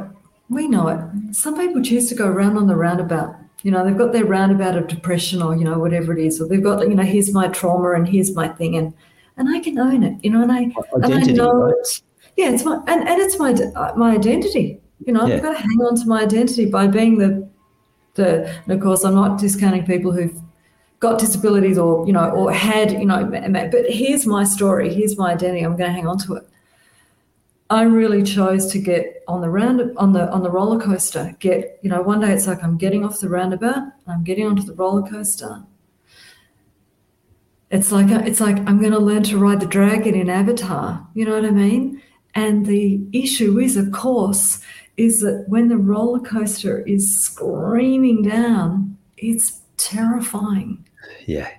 We know it. Some people choose to go around on the roundabout. You know, they've got their roundabout of depression or, you know, whatever it is, or they've got, you know, here's my trauma and here's my thing. And, and I can own it, you know, and I, and I know right? it. Yeah, it's my, and, and it's my, my identity. You know, Yeah. I've got to hang on to my identity by being the, the, and of course, I'm not discounting people who've got disabilities or, you know, or had, you know, but here's my story, here's my identity, I'm going to hang on to it. I really chose to get on the round on the on the roller coaster. Get you know, one day it's like I'm getting off the roundabout, I'm getting onto the roller coaster. It's like it's like I'm going to learn to ride the dragon in Avatar. You know what I mean? And the issue is, of course, is that when the roller coaster is screaming down, it's terrifying Yeah.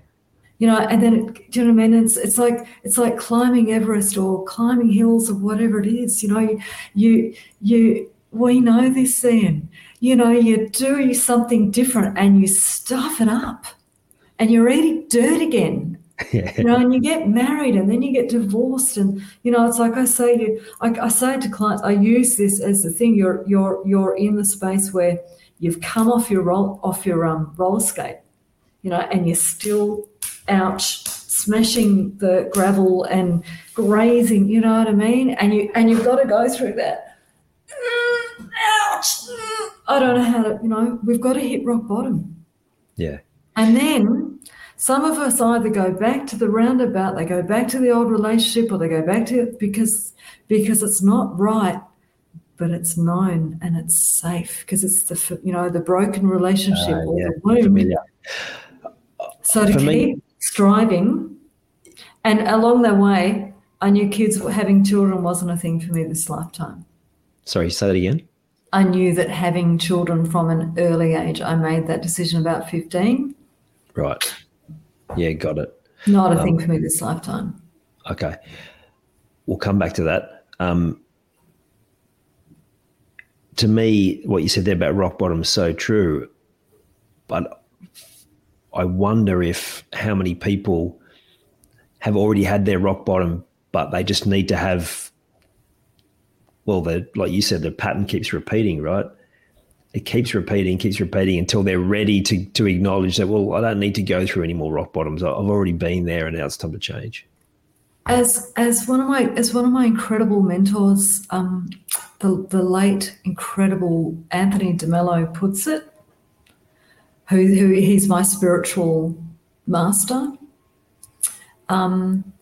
You know and then do you know what i mean it's it's like it's like climbing everest or climbing hills or whatever it is you know you you, you we know this then you know you do something different and you stuff it up and you're eating dirt again Yeah. you know, and you get married and then you get divorced, and you know, it's like I say to I, I say to clients, I use this as the thing. You're you're you're in the space where you've come off your roll off your um, roller skate, you know, and you're still out smashing the gravel and grazing. You know what I mean? And you and you've got to go through that. Mm, Ouch! mm. I don't know how to. You know, we've got to hit rock bottom. Yeah. And then some of us either go back to the roundabout, they go back to the old relationship, or they go back to it because because it's not right, but it's known and it's safe because it's the you know the broken relationship Uh, or yeah. the wound. Familiar. So to For keep me- striving, and along the way, I knew kids having children wasn't a thing for me this lifetime. Sorry, say that again. I knew that having children from an early age, I made that decision about 15. Right. Yeah, got it. Not a Um, thing for me this lifetime. Okay. We'll come back to that. Um, to me, what you said there about rock bottom is so true. But I wonder if how many people have already had their rock bottom, but they just need to have, well, the like you said, the pattern keeps repeating, right? It keeps repeating, keeps repeating until they're ready to to acknowledge that. Well, I don't need to go through any more rock bottoms. I've already been there, and now it's time to change. as as one of my as one of my incredible mentors, um, the the late incredible Anthony DeMello puts it, who who he's my spiritual master. Um,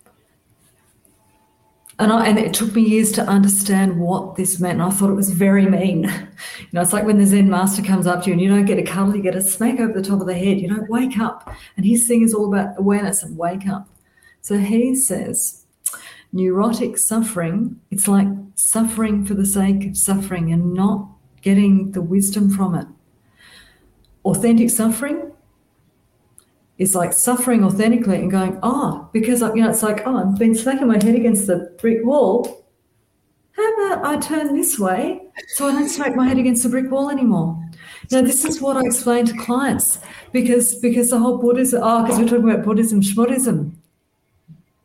and I, and it took me years to understand what this meant. And I thought it was very mean. You know, it's like when the Zen master comes up to you and you don't get a cuddle, you get a smack over the top of the head. You know, wake up. And his thing is all about awareness and wake up. So he says, neurotic suffering, it's like suffering for the sake of suffering and not getting the wisdom from it. Authentic suffering is like suffering authentically and going, oh, because you know, it's like, oh, I've been smacking my head against the brick wall. How about I turn this way so I don't smack my head against the brick wall anymore? Now, this is what I explain to clients because because the whole Buddhism, oh, because we're talking about Buddhism, Schmuddhism.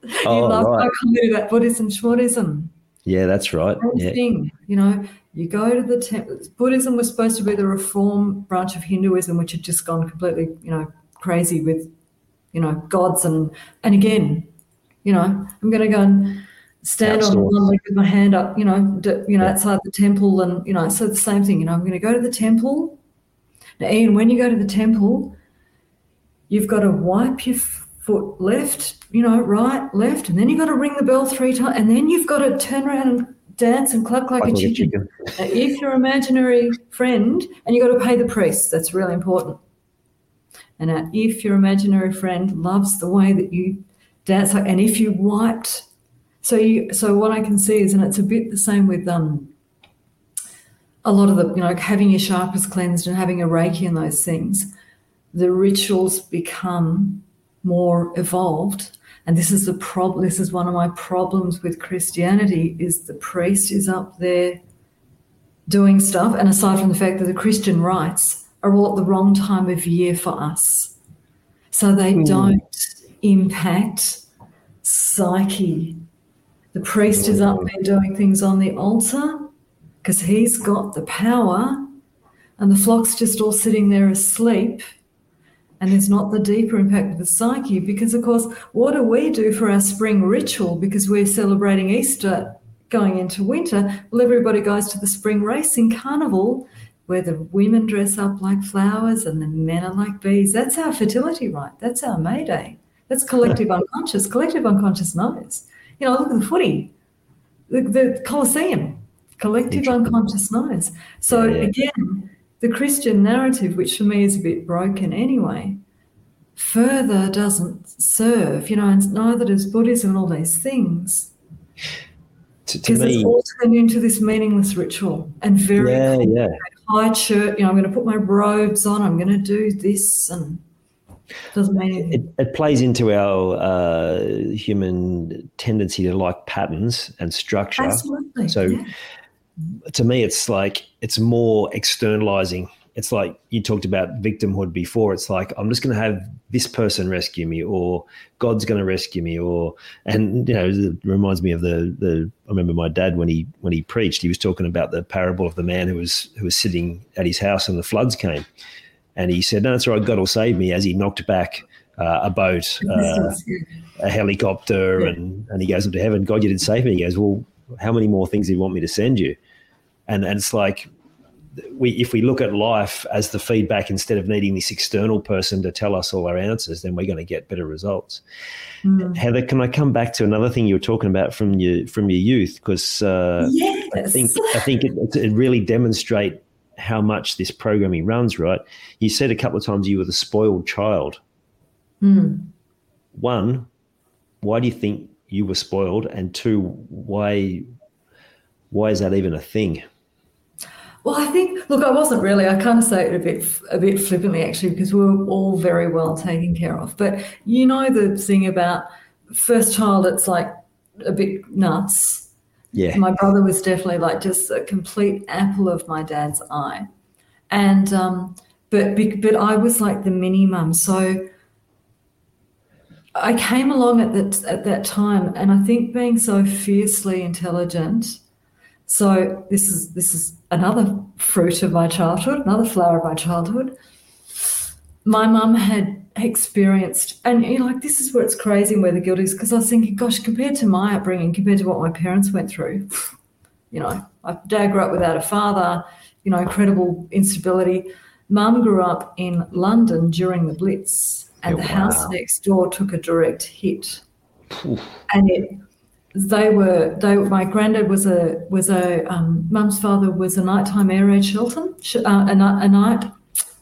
you Oh, love right. about Buddhism, Schmuddhism. Yeah, that's right. Same Yeah. thing, you know. You go to the temple. Buddhism was supposed to be the reform branch of Hinduism, which had just gone completely, you know, crazy with, you know, gods and and again, you know, I'm going to go and stand on one leg with my hand up, you know, d- you know, Yeah. outside the temple, and you know, so the same thing. You know, I'm going to go to the temple. Now, Ian, when you go to the temple, you've got to wipe your f- foot left, you know, right, left, and then you've got to ring the bell three times, and then you've got to turn around and dance and cluck like, Like a chicken. chicken. If your imaginary friend, and you've got to pay the priest, that's really important. And now, if your imaginary friend loves the way that you dance, like, and if you wiped So you, so what I can see is, and it's a bit the same with um, a lot of the, you know, having your chakras cleansed and having a reiki and those things. The rituals become more evolved, and this is the problem. This is one of my problems with Christianity: is the priest is up there doing stuff, and aside from the fact that the Christian rites are all at the wrong time of year for us, so they mm. don't impact psyche. The priest is up there doing things on the altar because he's got the power, and the flock's just all sitting there asleep. And it's not the deeper impact of the psyche because, of course, what do we do for our spring ritual? Because we're celebrating Easter going into winter. Well, everybody goes to the spring racing carnival where the women dress up like flowers and the men are like bees. That's our fertility rite. That's our May Day. That's collective unconscious. Collective unconscious knows. You know, look at the footy, the, the Colosseum. Collective unconscious knows. So again, the Christian narrative, which for me is a bit broken anyway, further doesn't serve. You know, and neither does Buddhism and all these things. Because it's all turned into this meaningless ritual and very yeah, yeah. high church. You know, I'm going to put my robes on. I'm going to do this and doesn't mean it, it, plays into our uh, human tendency to like patterns and structure. Absolutely. So, yeah. To me, it's like it's more externalizing. It's like you talked about victimhood before. It's like I'm just going to have this person rescue me, or God's going to rescue me, or and you know, it reminds me of the the. I remember my dad when he when he preached, he was talking about the parable of the man who was who was sitting at his house and the floods came and he said, "No, that's all right. God will save me." As he knocked back uh, a boat, uh, a helicopter, and and he goes up to heaven. God, you didn't save me. He goes, "Well, how many more things do you want me to send you?" And and it's like we if we look at life as the feedback instead of needing this external person to tell us all our answers, then we're going to get better results. Mm. Heather, can I come back to another thing you were talking about from your from your youth? Because uh, yes. I think I think it, it really demonstrate how much this programming runs, right? You said a couple of times you were the spoiled child. Mm. One, why do you think you were spoiled? And two, why why is that even a thing? Well, I think look, I wasn't really. I kind of say it a bit a bit flippantly actually, because we were all very well taken care of. But you know the thing about first child, it's like a bit nuts yeah. My brother was definitely like just a complete apple of my dad's eye. And, um, but, but I was like the mini mum. So I came along at that, at that time. And I think being so fiercely intelligent, so this is, this is another fruit of my childhood, another flower of my childhood. My mum had experienced, and you know, like this is where it's crazy and where the guilt is, because I was thinking, gosh, compared to my upbringing, compared to what my parents went through, you know, my dad grew up without a father, you know, incredible instability. Mum grew up in London during the Blitz, and the wow. house next door took a direct hit. And it, they were, they, my granddad was a, was a, um, mum's father was a nighttime air raid Shelton, uh, a, a night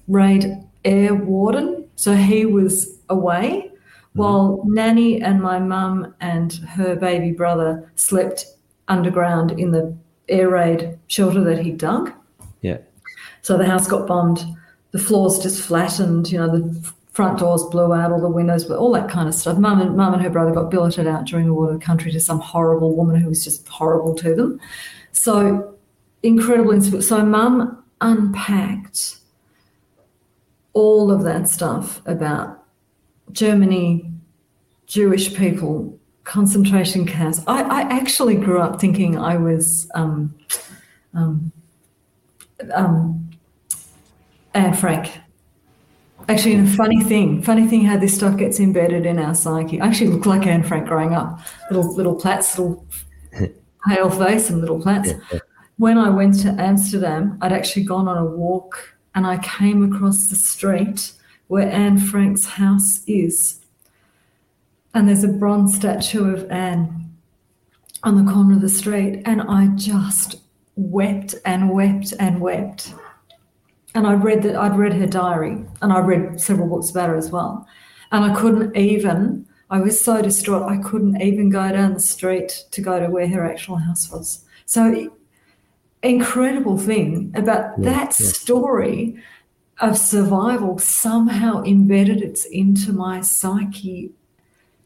raid air warden so he was away mm-hmm. while Nanny and my mum and her baby brother slept underground in the air raid shelter that he dug. Yeah. So the house got bombed. The floors just flattened. You know, the front doors blew out, all the windows, all that kind of stuff. Mum and mum and her brother got billeted out during the war of the country to some horrible woman who was just horrible to them. So incredible. So mum unpacked all of that stuff about Germany, Jewish people, concentration camps. I, I actually grew up thinking I was um, um, um, Anne Frank. Actually, a funny thing, funny thing how this stuff gets embedded in our psyche. I actually look like Anne Frank growing up, little little plaits, little pale face and little plaits. When I went to Amsterdam, I'd actually gone on a walk and I came across the street where Anne Frank's house is. And there's a bronze statue of Anne on the corner of the street, and I just wept and wept and wept. And I read that I'd read her diary, and I read several books about her as well. And I couldn't even I was so distraught I couldn't even go down the street to go to where her actual house was. So incredible thing about yeah, that yeah. story of survival somehow embedded it into my psyche.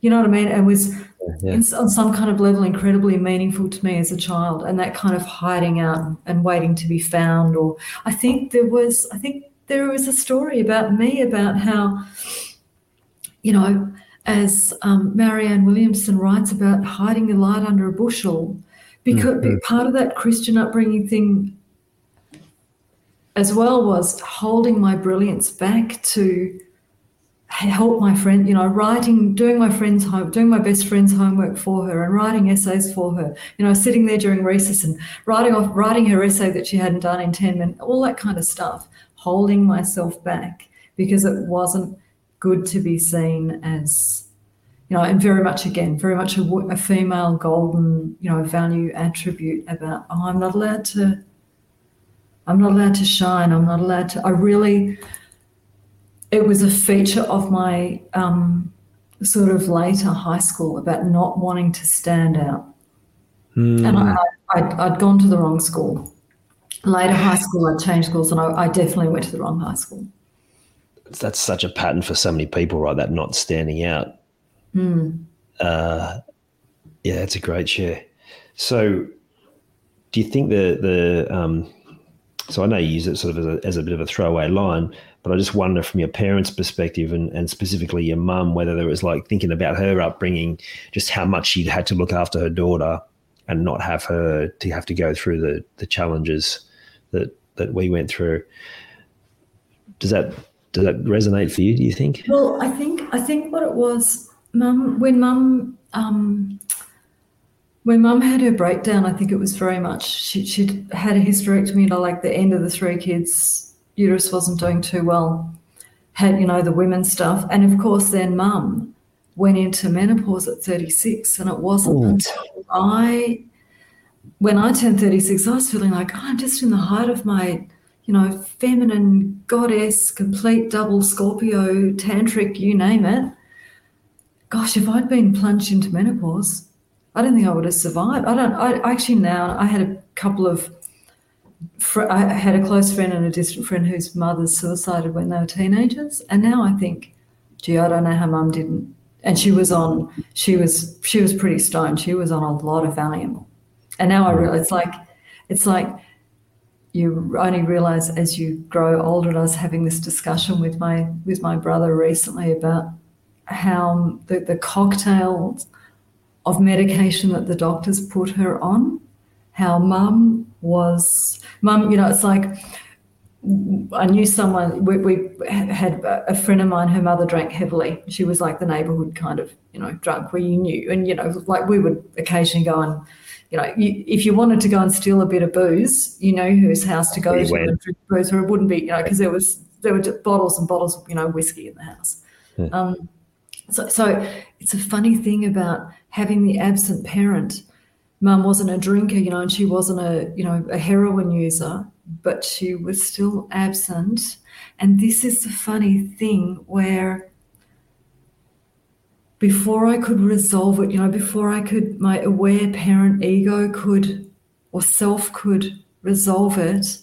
You know what I mean? It was yeah. in, on some kind of level incredibly meaningful to me as a child, and that kind of hiding out and waiting to be found. Or I think there was, I think there was a story about me about how, you know, as um, Marianne Williamson writes about hiding the light under a bushel, because mm-hmm. part of that Christian upbringing thing as well was holding my brilliance back to help my friend, you know, writing, doing my friend's home, doing my best friend's homework for her and writing essays for her, you know, sitting there during recess and writing off, writing her essay that she hadn't done in 10 minutes, all that kind of stuff, holding myself back because it wasn't good to be seen as, you know, and very much again, very much a, a female golden, you know, value attribute about, oh, I'm not allowed to I'm not allowed to shine. I'm not allowed to. I really, it was a feature of my um, sort of later high school about not wanting to stand out. Mm. And I, I'd gone to the wrong school. Later high school, I changed schools and I, I definitely went to the wrong high school. That's such a pattern for so many people, right? That not standing out. Mm. Uh, yeah, that's a great share. So, do you think the the um, so I know you use it sort of as a, as a bit of a throwaway line, but I just wonder from your parents' perspective and, and specifically your mum, whether there was like thinking about her upbringing, just how much she'd had to look after her daughter and not have her to have to go through the, the challenges that, that we went through. Does that does that resonate for you, do you think? Well, I think I think what it was, mum when mum um, when mum had her breakdown, I think it was very much she, she'd had a hysterectomy at like the end of the three kids. Uterus wasn't doing too well. Had, you know, the women's stuff. And of course, then mum went into menopause at 36. And it wasn't Ooh. until I, when I turned 36, I was feeling like, oh, I'm just in the height of my, you know, feminine goddess, complete double Scorpio, tantric, you name it. Gosh, if I'd been plunged into menopause, I don't think I would have survived. I don't. I actually now I had a couple of. Fr- I had a close friend and a distant friend whose mother suicided when they were teenagers, and now I think, gee, I don't know how mum didn't. And she was on. She was. She was pretty stoned. She was on a lot of Valium, and now I mm. realize it's like, it's like, you only realize as you grow older. And I was having this discussion with my with my brother recently about how the the cocktails of medication that the doctors put her on. How mum was, mum, you know, it's like I knew someone, we, we, had a friend of mine, her mother drank heavily. She was like the neighborhood kind of, you know, drunk where you knew. And, you know, like we would occasionally go and, you know, you, if you wanted to go and steal a bit of booze, you know whose house to go to and drink booze, or it wouldn't be, you know, because there was, there were bottles and bottles of, you know, whiskey in the house. Yeah. Um, so, so it's a funny thing about having the absent parent. Mum wasn't a drinker, you know, and she wasn't a, you know, a heroin user, but she was still absent. And this is the funny thing where before I could resolve it, you know, before I could, my aware parent ego could or self could resolve it,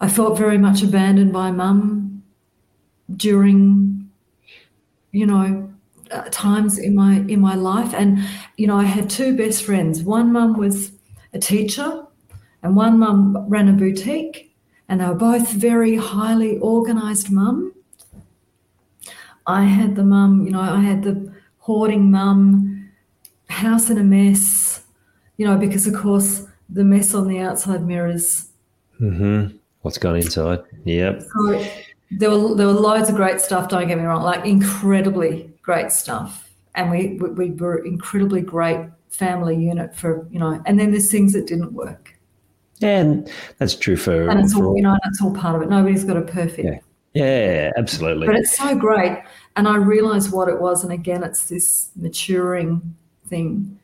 I felt very much abandoned by mum during, you know, uh, times in my in my life. And you know i had two best friends. One mum was a teacher and one mum ran a boutique and they were both very highly organized mum. I had the mum you know i had the hoarding mum house in a mess you know because of course the mess on the outside mirrors. Mm-hmm. what's gone inside? Yep. So there were there were loads of great stuff don't get me wrong like incredibly great stuff. And we, we were incredibly great family unit for, you know, and then there's things that didn't work. Yeah, and that's true for and it's for all, you know that's all part of it. Nobody's got a perfect. Yeah. yeah, absolutely. But it's so great, and I realised what it was, and again, it's this maturing thing.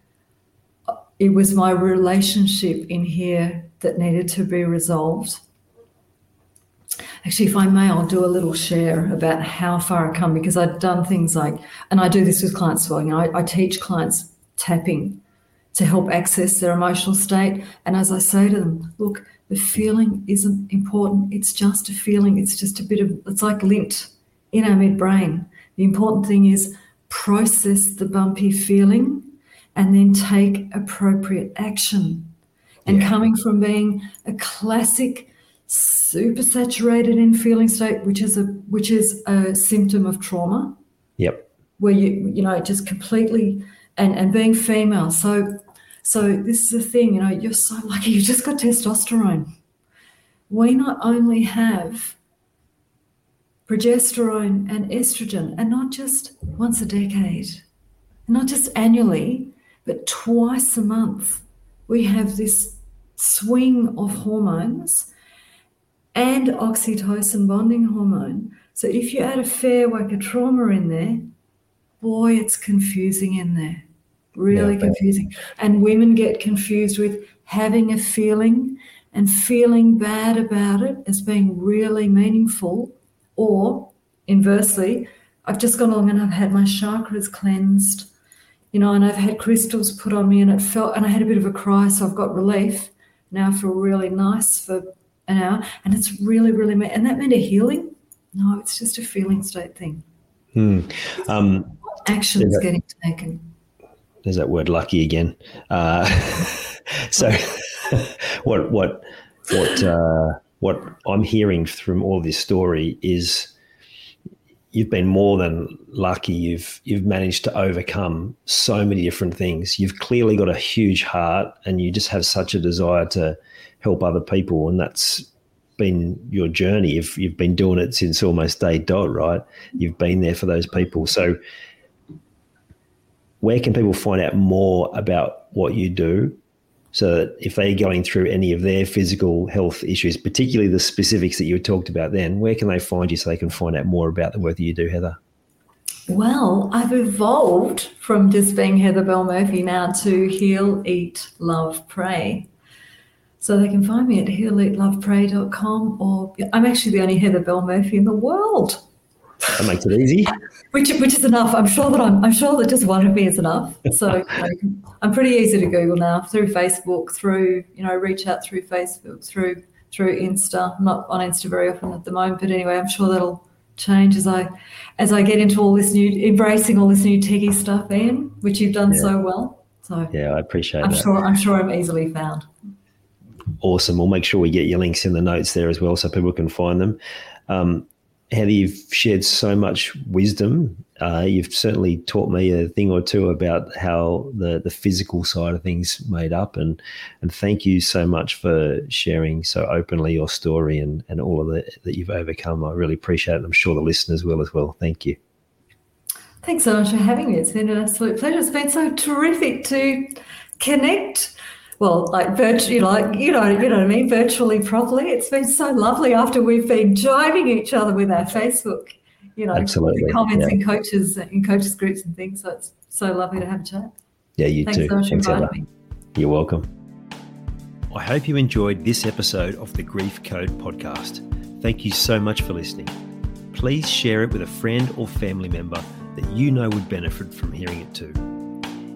It was my relationship in here that needed to be resolved. Actually, if I may, I'll do a little share about how far I come because I've done things like, and I do this with clients as well. You know, I, I teach clients tapping to help access their emotional state. And as I say to them, look, the feeling isn't important. It's just a feeling. It's just a bit of, it's like lint in our midbrain. The important thing is process the bumpy feeling and then take appropriate action. And yeah. coming from being a classic super saturated in feeling state, which is a which is a symptom of trauma. Yep. Where you you know just completely and and being female. So so this is the thing, you know, you're so lucky you just got testosterone. We not only have progesterone and estrogen, and not just once a decade, not just annually, but twice a month. We have this swing of hormones and oxytocin bonding hormone. So if you add a fair whack of trauma in there, boy, it's confusing in there. Really yeah, confusing. And women get confused with having a feeling and feeling bad about it as being really meaningful, or inversely, I've just gone along and I've had my chakras cleansed, you know, and I've had crystals put on me and it felt, and I had a bit of a cry, so I've got relief. Now I feel really nice for an hour, and it's really, really, and that meant a healing. No, it's just a feeling state thing. Hmm. Um, Actions that, getting taken. There's that word "lucky" again. Uh, so, what what what uh, what I'm hearing from all this story is you've been more than lucky. You've you've managed to overcome so many different things. You've clearly got a huge heart, and you just have such a desire to help other people, and that's been your journey. If you've been doing it since almost day dot, right? You've been there for those people. So, where can people find out more about what you do? So that if they're going through any of their physical health issues, particularly the specifics that you talked about then, where can they find you so they can find out more about the work that you do, Heather? Well, I've evolved from just being Heather Belle Murphy now to heal, eat, love, pray. So they can find me at healeatlovepray.com or I'm actually the only Heather Belle Murphy in the world. That makes it easy. which which is enough. I'm sure that I'm I'm sure that just one of me is enough. So you know, I'm pretty easy to Google now through Facebook, through you know reach out through Facebook, through through Insta. I'm not on Insta very often at the moment, but anyway, I'm sure that'll change as I as I get into all this new embracing all this new techie stuff, Ian, which you've done yeah. so well. So yeah, I appreciate. I'm that. sure I'm sure I'm easily found awesome. We'll make sure we get your links in the notes there as well so people can find them. Um, Heather, you've shared so much wisdom. Uh, you've certainly taught me a thing or two about how the, the physical side of things made up. And, and thank you so much for sharing so openly your story and, and all of the, that you've overcome. I really appreciate it. I'm sure the listeners will as well. Thank you. Thanks so much for having me. It's been an absolute pleasure. It's been so terrific to connect well, like virtually, like you know, you know what I mean, virtually properly. It's been so lovely after we've been driving each other with our Facebook, you know, Absolutely. comments yeah. in coaches in coaches groups and things. So it's so lovely to have a chat. Yeah, you Thanks too. So much Thanks, for me. You're welcome. I hope you enjoyed this episode of the Grief Code podcast. Thank you so much for listening. Please share it with a friend or family member that you know would benefit from hearing it too.